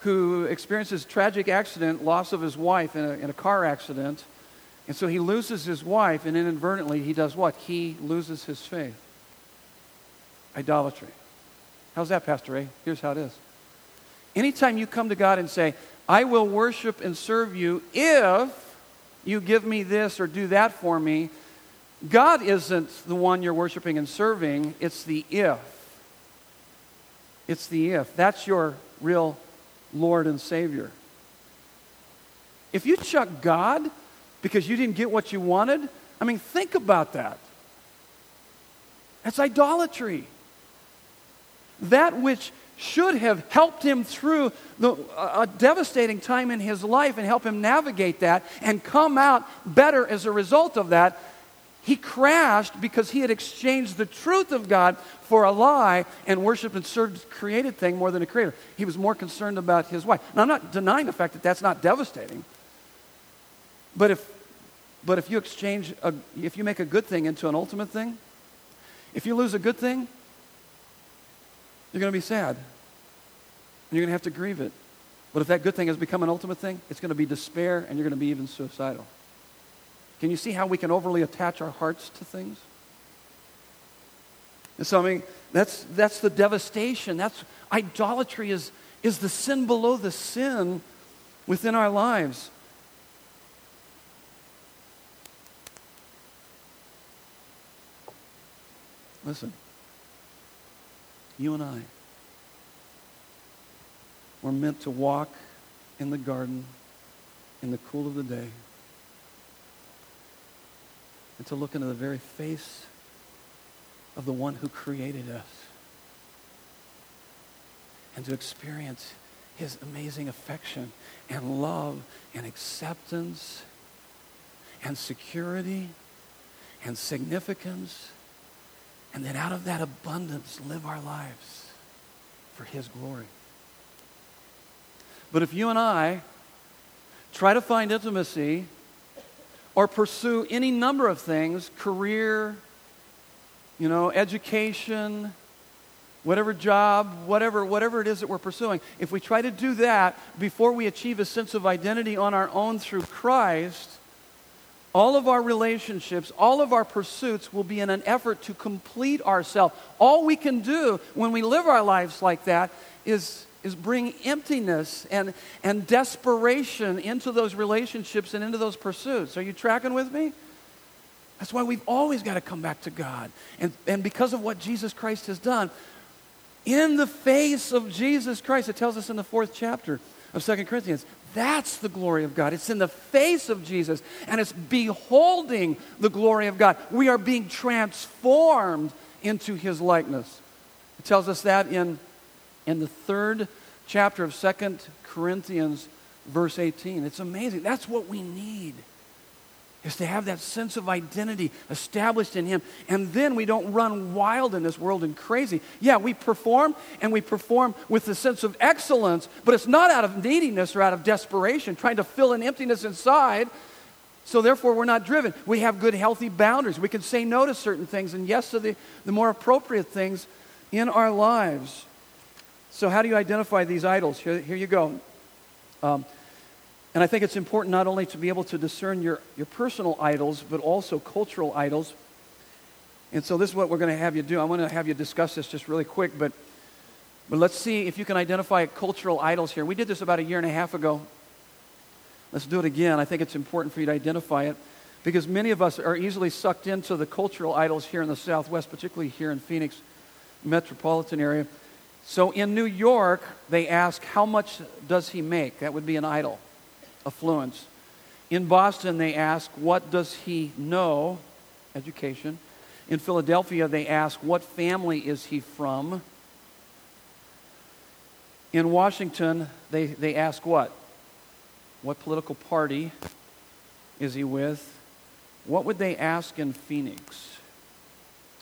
who experiences tragic accident, loss of his wife in a, in a car accident. And so he loses his wife, and inadvertently, he does what? He loses his faith. Idolatry. How's that, Pastor A? Here's how it is. Anytime you come to God and say, I will worship and serve you if you give me this or do that for me, God isn't the one you're worshiping and serving, it's the if. It's the if. That's your real Lord and Savior. If you chuck God because you didn't get what you wanted, I mean, think about that. That's idolatry. That which should have helped him through the, a devastating time in his life and help him navigate that and come out better as a result of that he crashed because he had exchanged the truth of God for a lie and worshiped and served a created thing more than a creator. He was more concerned about his wife. Now, I'm not denying the fact that that's not devastating. But if, but if you exchange, a, if you make a good thing into an ultimate thing, if you lose a good thing, you're going to be sad. You're going to have to grieve it. But if that good thing has become an ultimate thing, it's going to be despair and you're going to be even suicidal. Can you see how we can overly attach our hearts to things? And so, I mean, that's, that's the devastation. That's idolatry is, is the sin below the sin within our lives. Listen, you and I, we're meant to walk in the garden in the cool of the day and to look into the very face of the one who created us and to experience his amazing affection and love and acceptance and security and significance and then out of that abundance live our lives for his glory. But if you and I try to find intimacy or pursue any number of things career, you know, education, whatever job, whatever, whatever it is that we're pursuing. If we try to do that before we achieve a sense of identity on our own through Christ, all of our relationships, all of our pursuits will be in an effort to complete ourselves. All we can do when we live our lives like that is is bring emptiness and, and desperation into those relationships and into those pursuits. Are you tracking with me? That's why we've always got to come back to God. And, and because of what Jesus Christ has done, in the face of Jesus Christ, it tells us in the fourth chapter of Second Corinthians, that's the glory of God. It's in the face of Jesus, and it's beholding the glory of God. We are being transformed into his likeness. It tells us that in in the third chapter of Second Corinthians, verse 18. It's amazing. That's what we need. Is to have that sense of identity established in Him. And then we don't run wild in this world and crazy. Yeah, we perform and we perform with a sense of excellence, but it's not out of neediness or out of desperation, trying to fill an emptiness inside. So therefore, we're not driven. We have good, healthy boundaries. We can say no to certain things and yes to the, the more appropriate things in our lives. So, how do you identify these idols? Here, here you go. Um, and I think it's important not only to be able to discern your, your personal idols, but also cultural idols. And so, this is what we're going to have you do. I'm going to have you discuss this just really quick, but, but let's see if you can identify cultural idols here. We did this about a year and a half ago. Let's do it again. I think it's important for you to identify it because many of us are easily sucked into the cultural idols here in the Southwest, particularly here in Phoenix metropolitan area. So in New York, they ask, How much does he make? That would be an idol, affluence. In Boston, they ask, What does he know? Education. In Philadelphia, they ask, What family is he from? In Washington, they, they ask what? What political party is he with? What would they ask in Phoenix?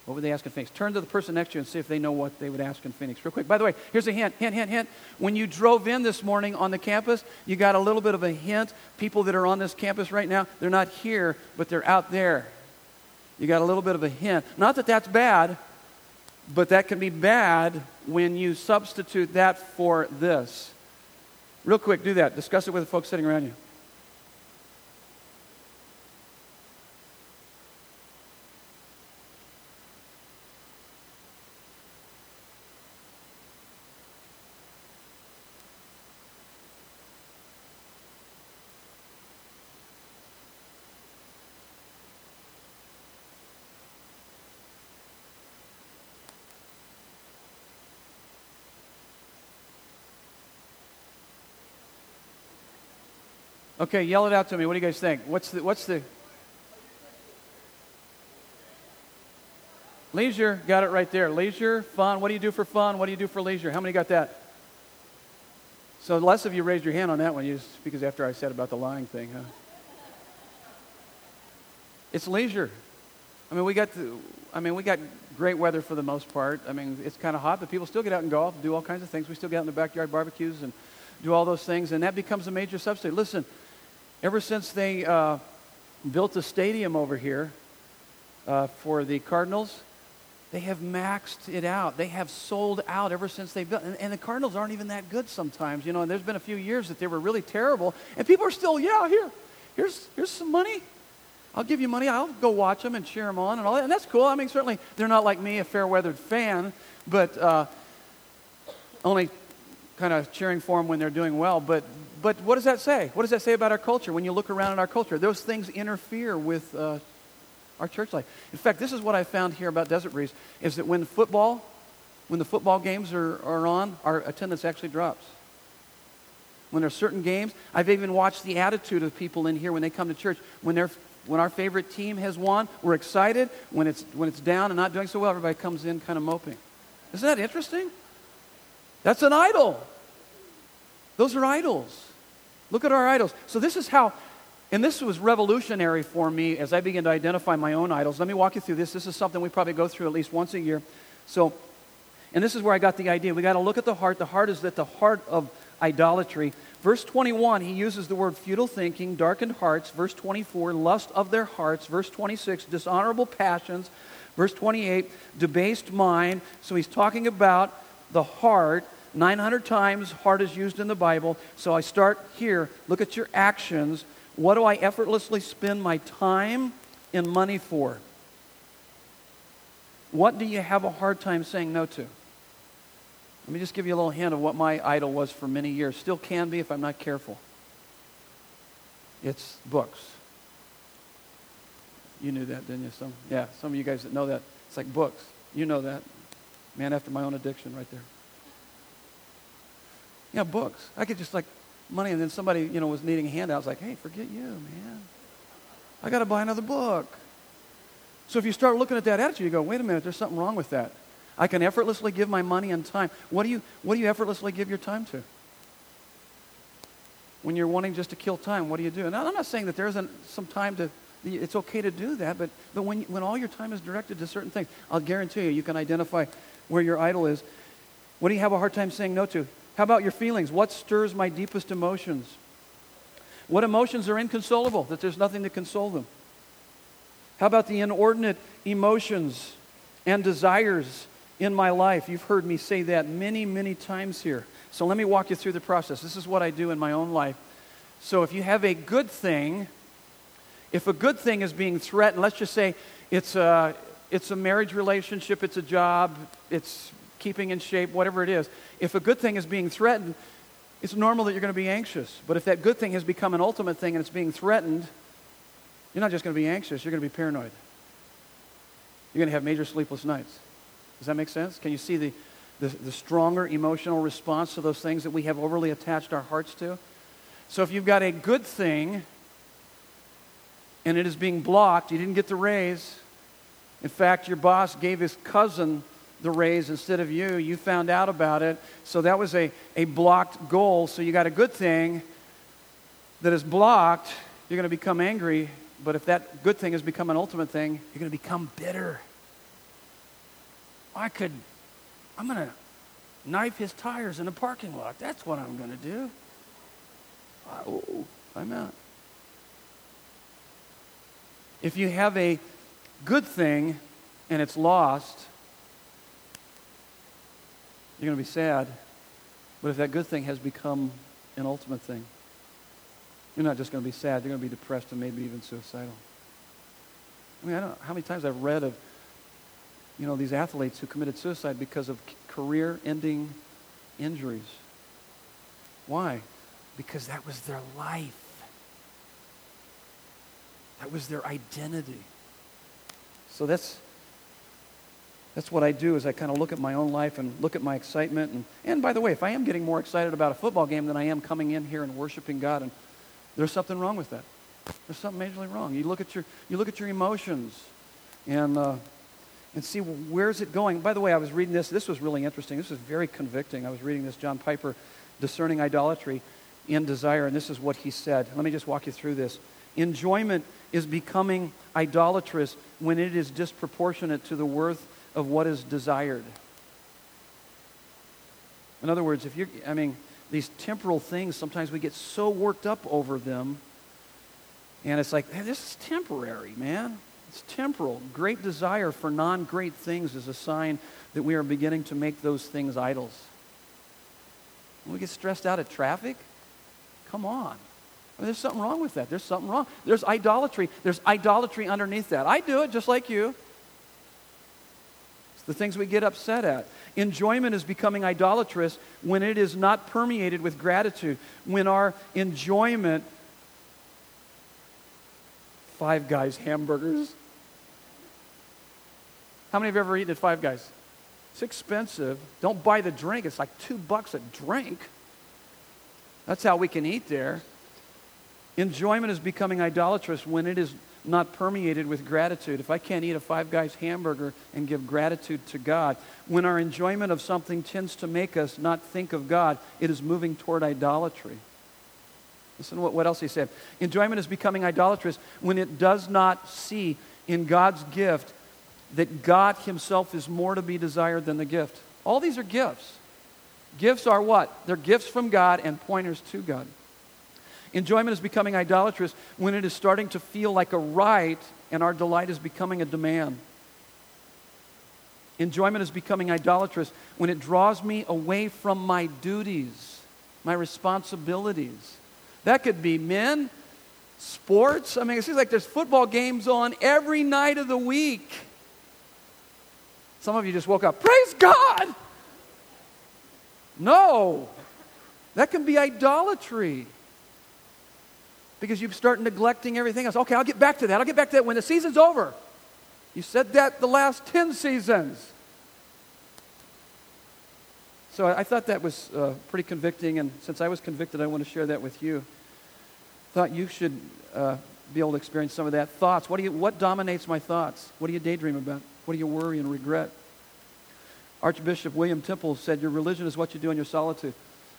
What would they ask in Phoenix? Turn to the person next to you and see if they know what they would ask in Phoenix. Real quick. By the way, here's a hint, hint, hint, hint. When you drove in this morning on the campus, you got a little bit of a hint. People that are on this campus right now, they're not here, but they're out there. You got a little bit of a hint. Not that that's bad, but that can be bad when you substitute that for this. Real quick, do that. Discuss it with the folks sitting around you. Okay, yell it out to me. What do you guys think? What's the, what's the. Leisure, got it right there. Leisure, fun. What do you do for fun? What do you do for leisure? How many got that? So less of you raised your hand on that one, you, just, because after I said about the lying thing, huh? It's leisure. I mean, we got the, I mean, we got great weather for the most part. I mean, it's kind of hot, but people still get out and golf, do all kinds of things. We still get out in the backyard barbecues and do all those things, and that becomes a major substitute. Listen, Ever since they uh, built a stadium over here uh, for the Cardinals, they have maxed it out. They have sold out ever since they built. And, and, the Cardinals aren't even that good sometimes, you know. And there's been a few years that they were really terrible, and people are still, yeah, here, here's here's some money. I'll give you money. I'll go watch them and cheer them on and all that. And that's cool. I mean, certainly they're not like me, a fair weathered fan, but uh, only kind of cheering for them when they're doing well. But but what does that say? What does that say about our culture? When you look around at our culture, those things interfere with uh, our church life. In fact, this is what I found here about Desert Breeze: is that when football, when the football games are, are on, our attendance actually drops. When there are certain games, I've even watched the attitude of people in here when they come to church. When they're when our favorite team has won, we're excited. When it's when it's down and not doing so well, everybody comes in kind of moping. Isn't that interesting? That's an idol. Those are idols. Look at our idols. So, this is how, and this was revolutionary for me as I began to identify my own idols. Let me walk you through this. This is something we probably go through at least once a year. So, and this is where I got the idea. We got to look at the heart. The heart is at the heart of idolatry. Verse 21, he uses the word futile thinking, darkened hearts. Verse 24, lust of their hearts. Verse 26, dishonorable passions. Verse 28, debased mind. So he's talking about the heart. 900 times heart is used in the Bible. So I start here. Look at your actions. What do I effortlessly spend my time and money for? What do you have a hard time saying no to? Let me just give you a little hint of what my idol was for many years. Still can be if I'm not careful. It's books. You knew that, didn't you? Some, yeah, some of you guys that know that. It's like books. You know that. Man after my own addiction right there. Yeah, books. I could just like money, and then somebody, you know, was needing a handout. I was like, hey, forget you, man. I got to buy another book. So if you start looking at that attitude, you go, wait a minute, there's something wrong with that. I can effortlessly give my money and time. What do you, what do you effortlessly give your time to? When you're wanting just to kill time, what do you do? And I'm not saying that there isn't some time to, it's okay to do that, but, but when, when all your time is directed to certain things, I'll guarantee you, you can identify where your idol is. What do you have a hard time saying no to? How about your feelings? What stirs my deepest emotions? What emotions are inconsolable, that there's nothing to console them? How about the inordinate emotions and desires in my life? You've heard me say that many, many times here. So let me walk you through the process. This is what I do in my own life. So if you have a good thing, if a good thing is being threatened, let's just say it's a, it's a marriage relationship, it's a job, it's keeping in shape, whatever it is. If a good thing is being threatened, it's normal that you're going to be anxious. But if that good thing has become an ultimate thing and it's being threatened, you're not just going to be anxious, you're going to be paranoid. You're going to have major sleepless nights. Does that make sense? Can you see the, the, the stronger emotional response to those things that we have overly attached our hearts to? So if you've got a good thing and it is being blocked, you didn't get the raise. In fact, your boss gave his cousin the raise instead of you. You found out about it. So that was a, a blocked goal. So you got a good thing that is blocked. You're going to become angry. But if that good thing has become an ultimate thing, you're going to become bitter. I could, I'm going to knife his tires in a parking lot. That's what I'm going to do. Oh, I'm out. If you have a good thing and it's lost, you're going to be sad. But if that good thing has become an ultimate thing, you're not just going to be sad, you're going to be depressed and maybe even suicidal. I mean, I don't know how many times I've read of, you know, these athletes who committed suicide because of career-ending injuries. Why? Because that was their life. That was their identity. So that's that's what I do is I kind of look at my own life and look at my excitement and and by the way, if I am getting more excited about a football game than I am coming in here and worshiping God and there's something wrong with that. There's something majorly wrong. You look at your, you look at your emotions and, uh, and see well, where's it going. By the way, I was reading this. This was really interesting. This was very convicting. I was reading this, John Piper, Discerning Idolatry in Desire, and this is what he said. Let me just walk you through this. Enjoyment is becoming idolatrous when it is disproportionate to the worth of what is desired. In other words, if you're, I mean, these temporal things, sometimes we get so worked up over them. And it's like, hey, this is temporary, man. It's temporal. Great desire for non great things is a sign that we are beginning to make those things idols. When we get stressed out at traffic, come on. I mean, there's something wrong with that. There's something wrong. There's idolatry. There's idolatry underneath that. I do it just like you. The things we get upset at. Enjoyment is becoming idolatrous when it is not permeated with gratitude. When our enjoyment, Five Guys hamburgers. How many have ever eaten at Five Guys? It's expensive. Don't buy the drink. It's like two bucks a drink. That's how we can eat there. Enjoyment is becoming idolatrous when it is not permeated with gratitude, if I can't eat a Five Guys hamburger and give gratitude to God, when our enjoyment of something tends to make us not think of God, it is moving toward idolatry. Listen to what, what else he said. Enjoyment is becoming idolatrous when it does not see in God's gift that God himself is more to be desired than the gift. All these are gifts. Gifts are what? They're gifts from God and pointers to God. Enjoyment is becoming idolatrous when it is starting to feel like a right and our delight is becoming a demand. Enjoyment is becoming idolatrous when it draws me away from my duties, my responsibilities. That could be men, sports. I mean, it seems like there's football games on every night of the week. Some of you just woke up, praise God! No, that can be idolatry because you start neglecting everything else. Okay, I'll get back to that. I'll get back to that when the season's over. You said that the last 10 seasons. So I, thought that was uh, pretty convicting, and since I was convicted, I want to share that with you. Thought you should uh, be able to experience some of that. Thoughts. What, do you, what dominates my thoughts? What do you daydream about? What do you worry and regret? Archbishop William Temple said, Your religion is what you do in your solitude.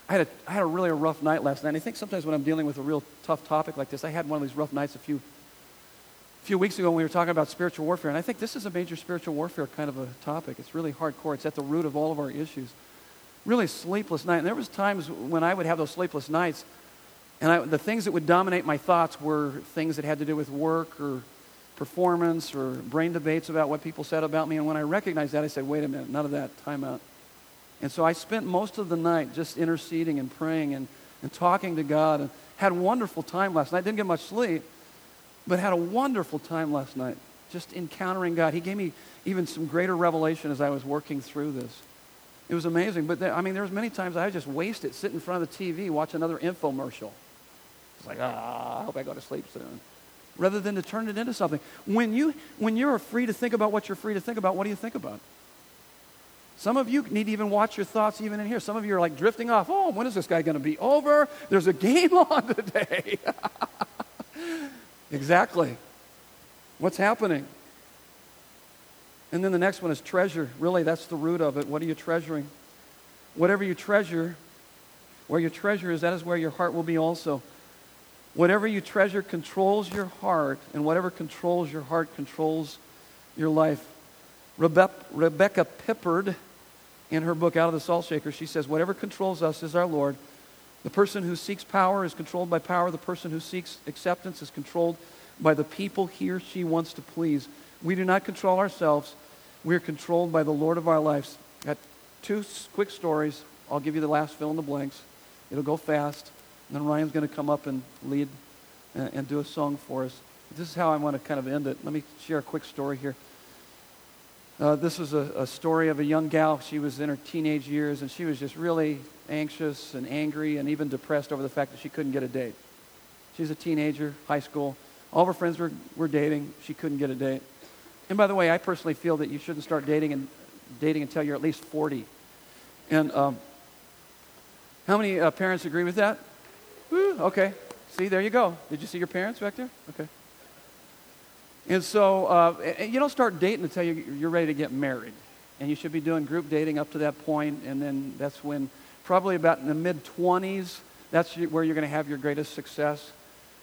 I had, a, I had a really rough night last night. And I think sometimes when I'm dealing with a real tough topic like this, I had one of these rough nights a few, a few weeks ago when we were talking about spiritual warfare. And I think this is a major spiritual warfare kind of a topic. It's really hardcore. It's at the root of all of our issues. Really sleepless night. And there was times when I would have those sleepless nights, and I, the things that would dominate my thoughts were things that had to do with work or performance or brain debates about what people said about me. And when I recognized that, I said, wait a minute, none of that, time out. And so I spent most of the night just interceding and praying and, and talking to God and had a wonderful time last night. Didn't get much sleep, but had a wonderful time last night just encountering God. He gave me even some greater revelation as I was working through this. It was amazing. But there, I mean, there was many times I just wasted sitting in front of the TV, watch another infomercial. It's like, ah, I hope I go to sleep soon. Rather than to turn it into something. When, you, when you're free to think about what you're free to think about, what do you think about? Some of you need to even watch your thoughts even in here. Some of you are like drifting off. Oh, when is this guy going to be over? There's a game on today. exactly. What's happening? And then the next one is treasure. Really, that's the root of it. What are you treasuring? Whatever you treasure, where your treasure is, that is where your heart will be also. Whatever you treasure controls your heart, and whatever controls your heart controls your life. Rebe- Rebecca Pippert, in her book Out of the Salt Shaker, she says, Whatever controls us is our Lord. The person who seeks power is controlled by power. The person who seeks acceptance is controlled by the people he or she wants to please. We do not control ourselves. We are controlled by the Lord of our lives. Got two quick stories. I'll give you the last fill in the blanks. It'll go fast. And then Ryan's going to come up and lead and, and do a song for us. This is how I want to kind of end it. Let me share a quick story here. Uh, this was a, a, story of a young gal. She was in her teenage years, and she was just really anxious and angry and even depressed over the fact that she couldn't get a date. She's a teenager, high school. All of her friends were, were dating. She couldn't get a date. And by the way, I personally feel that you shouldn't start dating and dating until you're at least 40. And um, how many uh, parents agree with that? Woo, okay. See, there you go. Did you see your parents back there? Okay. And so uh, you don't start dating until you're ready to get married. And you should be doing group dating up to that point. point, and then that's when, probably about in the mid 20s, that's where you're going to have your greatest success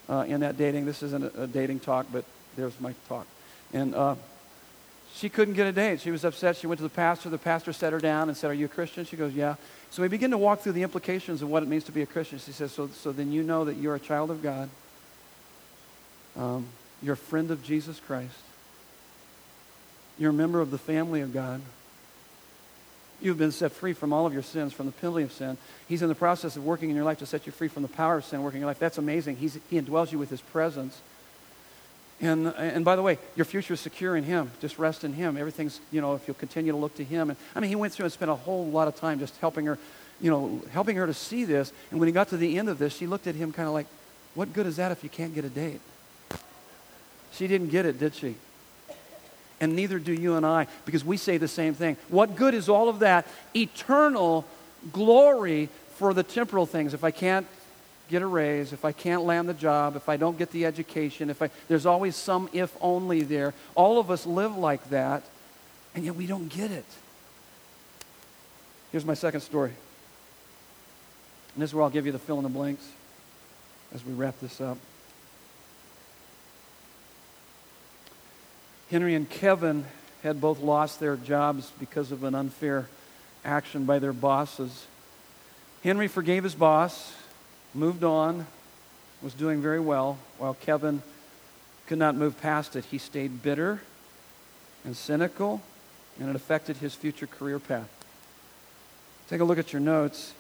uh, in that dating. This isn't a, dating talk, but there's my talk. And uh, she couldn't get a date. She was upset. She went to the pastor. The pastor set her down and said, Are you a Christian? She goes, Yeah. So we begin to walk through the implications of what it means to be a Christian. She says, So, so then you know that you're a child of God. Um, you're a friend of Jesus Christ. You're a member of the family of God. You've been set free from all of your sins, from the penalty of sin. He's in the process of working in your life to set you free from the power of sin, working in your life. That's amazing. He's, he indwells you with his presence. And, and by the way, your future is secure in Him. Just rest in Him. Everything's, you know, if you'll continue to look to Him. And I mean, He went through and spent a whole lot of time just helping her, you know, helping her to see this. And when he got to the end of this, she looked at him kind of like, what good is that if you can't get a date? She didn't get it, did she? And neither do you and I, because we say the same thing. What good is all of that eternal glory for the temporal things if I can't get a raise, if I can't land the job, if I don't get the education, if I, there's always some if only there. All of us live like that, and yet we don't get it. Here's my second story. And this is where I'll give you the fill in the blanks as we wrap this up. Henry and Kevin had both lost their jobs because of an unfair action by their bosses. Henry forgave his boss, moved on, was doing very well, while Kevin could not move past it. He stayed bitter and cynical, and it affected his future career path. Take a look at your notes.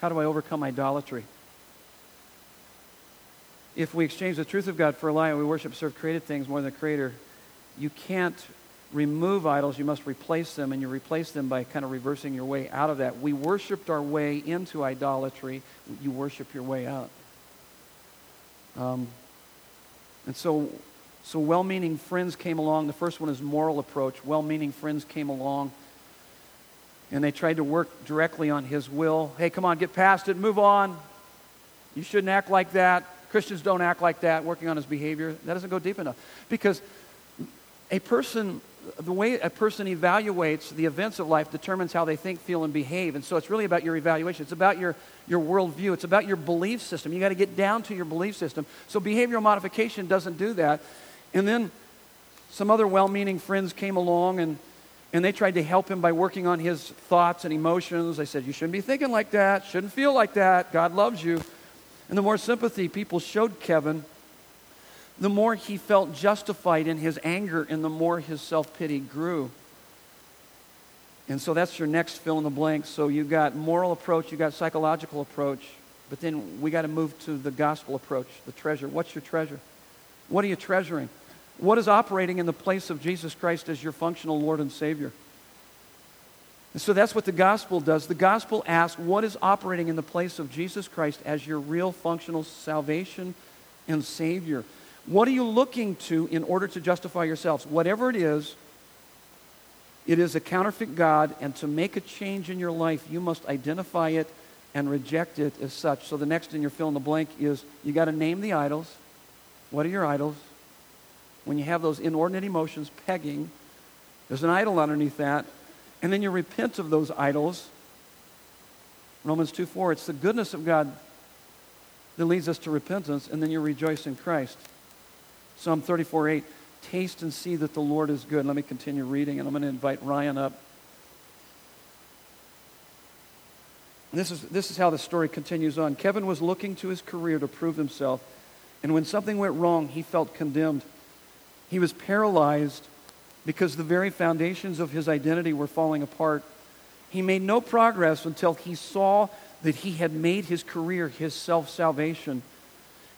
How do I overcome idolatry? If we exchange the truth of God for a lie and we worship serve created things more than the Creator, you can't remove idols, you must replace them, and you replace them by kind of reversing your way out of that. We worshiped our way into idolatry, you worship your way out. Um, and so, so well meaning friends came along. The first one is moral approach. Well meaning friends came along and they tried to work directly on his will. Hey, come on, get past it, move on. You shouldn't act like that. Christians don't act like that, working on his behavior. That doesn't go deep enough. Because a person, the way a person evaluates the events of life determines how they think, feel, and behave. And so it's really about your evaluation. It's about your, your worldview. It's about your belief system. You got to get down to your belief system. So behavioral modification doesn't do that. And then some other well meaning friends came along and and they tried to help him by working on his thoughts and emotions. They said, You shouldn't be thinking like that, shouldn't feel like that. God loves you. And the more sympathy people showed Kevin, the more he felt justified in his anger and the more his self pity grew. And so that's your next fill in the blank. So you got moral approach, you got psychological approach, but then we got to move to the gospel approach, the treasure. What's your treasure? What are you treasuring? What is operating in the place of Jesus Christ as your functional Lord and Savior? And so that's what the gospel does. The gospel asks what is operating in the place of Jesus Christ as your real functional salvation and Savior? What are you looking to in order to justify yourselves? Whatever it is, it is a counterfeit God, and to make a change in your life, you must identify it and reject it as such. So the next in your fill in the blank is you got to name the idols. What are your idols? When you have those inordinate emotions pegging, there's an idol underneath that. And then you repent of those idols. Romans 2 4, it's the goodness of God that leads us to repentance, and then you rejoice in Christ. Psalm 34 8, taste and see that the Lord is good. Let me continue reading, and I'm going to invite Ryan up. This is, this is how the story continues on. Kevin was looking to his career to prove himself, and when something went wrong, he felt condemned. He was paralyzed because the very foundations of his identity were falling apart. He made no progress until he saw that he had made his career his self salvation.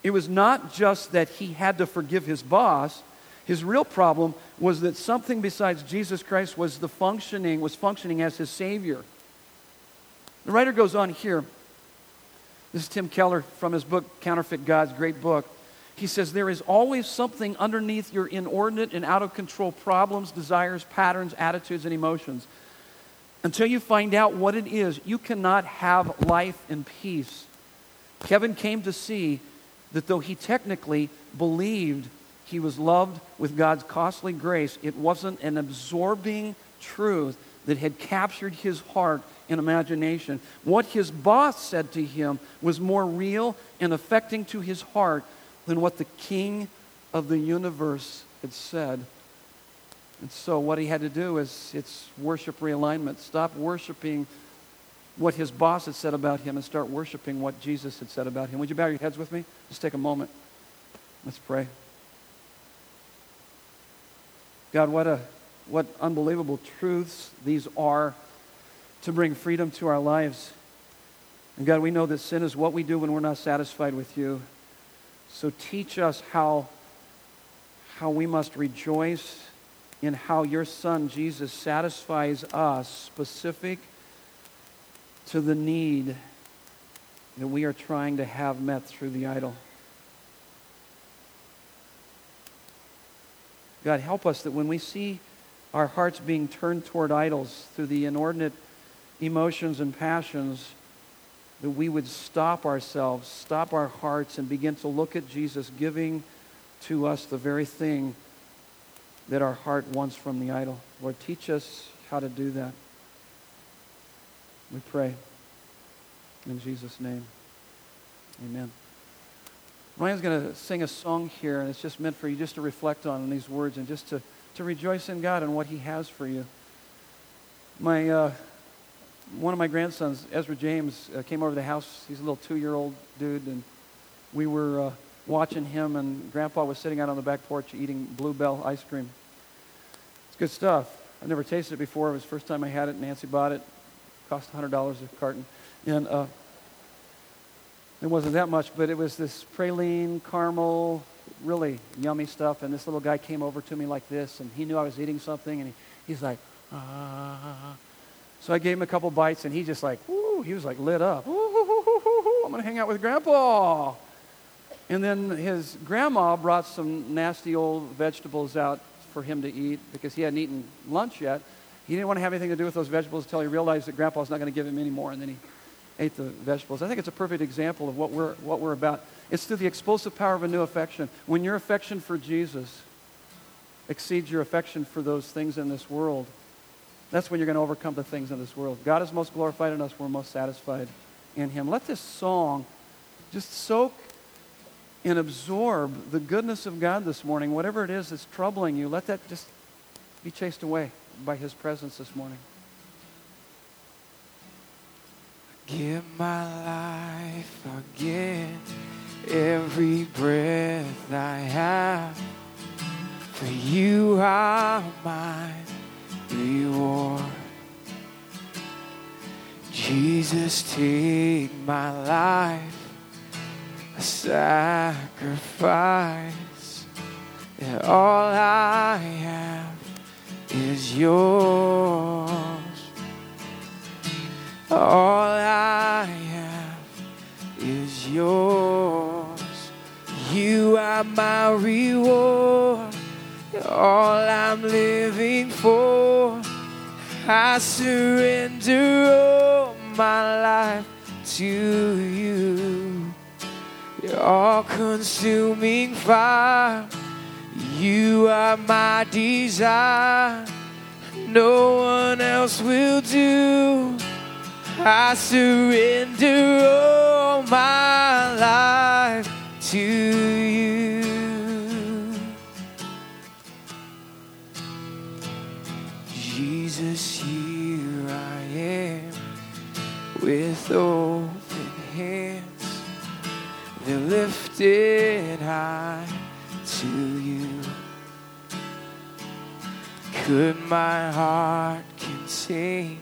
It was not just that he had to forgive his boss. His real problem was that something besides Jesus Christ was the functioning was functioning as his savior. The writer goes on here. This is Tim Keller from his book, Counterfeit Gods, great book. He says, There is always something underneath your inordinate and out of control problems, desires, patterns, attitudes, and emotions. Until you find out what it is, you cannot have life in peace. Kevin came to see that though he technically believed he was loved with God's costly grace, it wasn't an absorbing truth that had captured his heart and imagination. What his boss said to him was more real and affecting to his heart than what the king of the universe had said. And so what he had to do is it's worship realignment. Stop worshiping what his boss had said about him and start worshiping what Jesus had said about him. Would you bow your heads with me? Just take a moment. Let's pray. God, what a what unbelievable truths these are to bring freedom to our lives. And God, we know that sin is what we do when we're not satisfied with you. So teach us how, how we must rejoice in how your Son, Jesus, satisfies us specific to the need that we are trying to have met through the idol. God, help us that when we see our hearts being turned toward idols through the inordinate emotions and passions, that we would stop ourselves, stop our hearts, and begin to look at Jesus giving to us the very thing that our heart wants from the idol. Lord, teach us how to do that. We pray. In Jesus' name. Amen. Ryan's going to sing a song here, and it's just meant for you just to reflect on these words and just to, to rejoice in God and what He has for you. My, uh, one of my grandsons, Ezra James, uh, came over to the house. He's a little two-year-old dude, and we were uh, watching him, and Grandpa was sitting out on the back porch eating Blue Bell ice cream. It's good stuff. I've never tasted it before. It was the first time I had it. Nancy bought it. it cost $100 a carton. And uh, it wasn't that much, but it was this praline, caramel, really yummy stuff. And this little guy came over to me like this, and he knew I was eating something, and he, he's like, ah. So I gave him a couple bites, and he just like, woo, he was like lit up. I'm going to hang out with Grandpa. And then his grandma brought some nasty old vegetables out for him to eat because he hadn't eaten lunch yet. He didn't want to have anything to do with those vegetables until he realized that Grandpa's not going to give him any more, and then he ate the vegetables. I think it's a perfect example of what we're, what we're about. It's through the explosive power of a new affection. When your affection for Jesus exceeds your affection for those things in this world, that's when you're going to overcome the things in this world. God is most glorified in us. We're most satisfied in Him. Let this song just soak and absorb the goodness of God this morning. Whatever it is that's troubling you, let that just be chased away by His presence this morning. Give my life again, every breath I have. For you are mine reward. Jesus, take my life, a sacrifice, and all I have is yours. All I have is yours. You are my reward all I'm living for. I surrender all my life to you. You're all consuming fire. You are my desire. No one else will do. I surrender all my life to you. With open hands. They're lifted high to you. Could my heart contain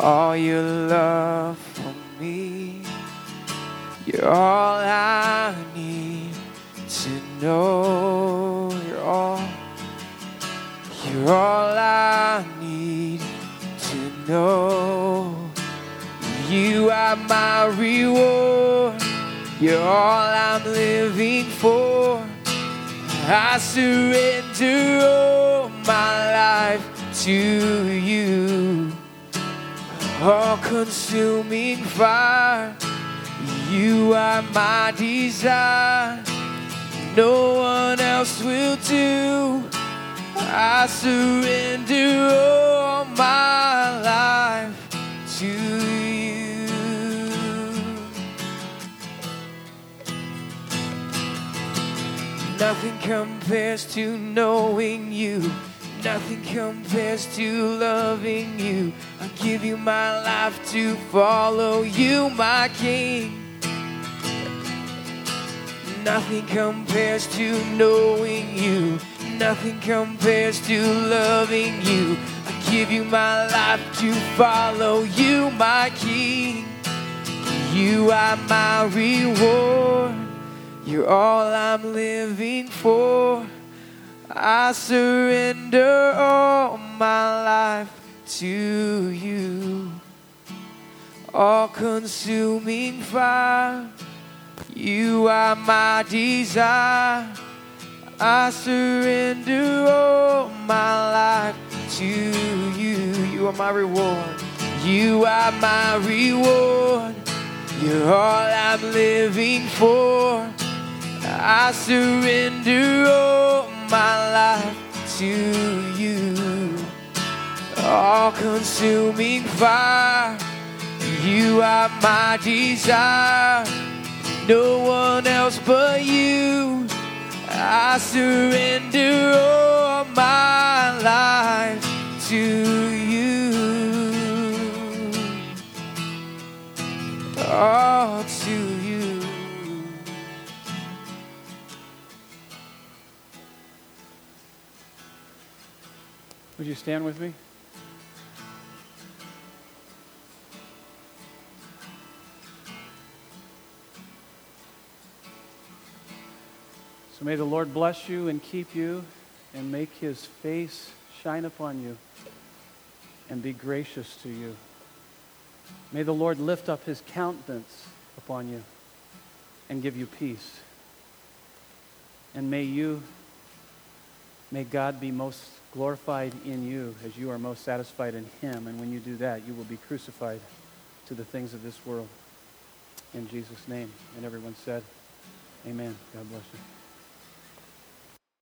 all your love for me? You're all I need to know. You're all, you're all I need to know. You are my reward. You're all I'm living for. I surrender all my life to you. All consuming fire. You are my desire. No one else will do. I surrender all my life to you. Nothing compares to knowing you. Nothing compares to loving you. I give you my life to follow you, my King. Nothing compares to knowing you. Nothing compares to loving you. I give you my life to follow you, my King. You are my reward. You're all I'm living for. I surrender all my life to you. All consuming fire. You are my desire. I surrender all my life to you. You are my reward. You are my reward. You're all I'm living for. I surrender all my life to you. All consuming fire. You are my desire. No one else but you. I surrender all my life to you. All to you. Would you stand with me? So may the Lord bless you and keep you and make his face shine upon you and be gracious to you. May the Lord lift up his countenance upon you and give you peace. And may you, may God be most glorified in you as you are most satisfied in him. And when you do that, you will be crucified to the things of this world. In Jesus' name. And everyone said, Amen. God bless you.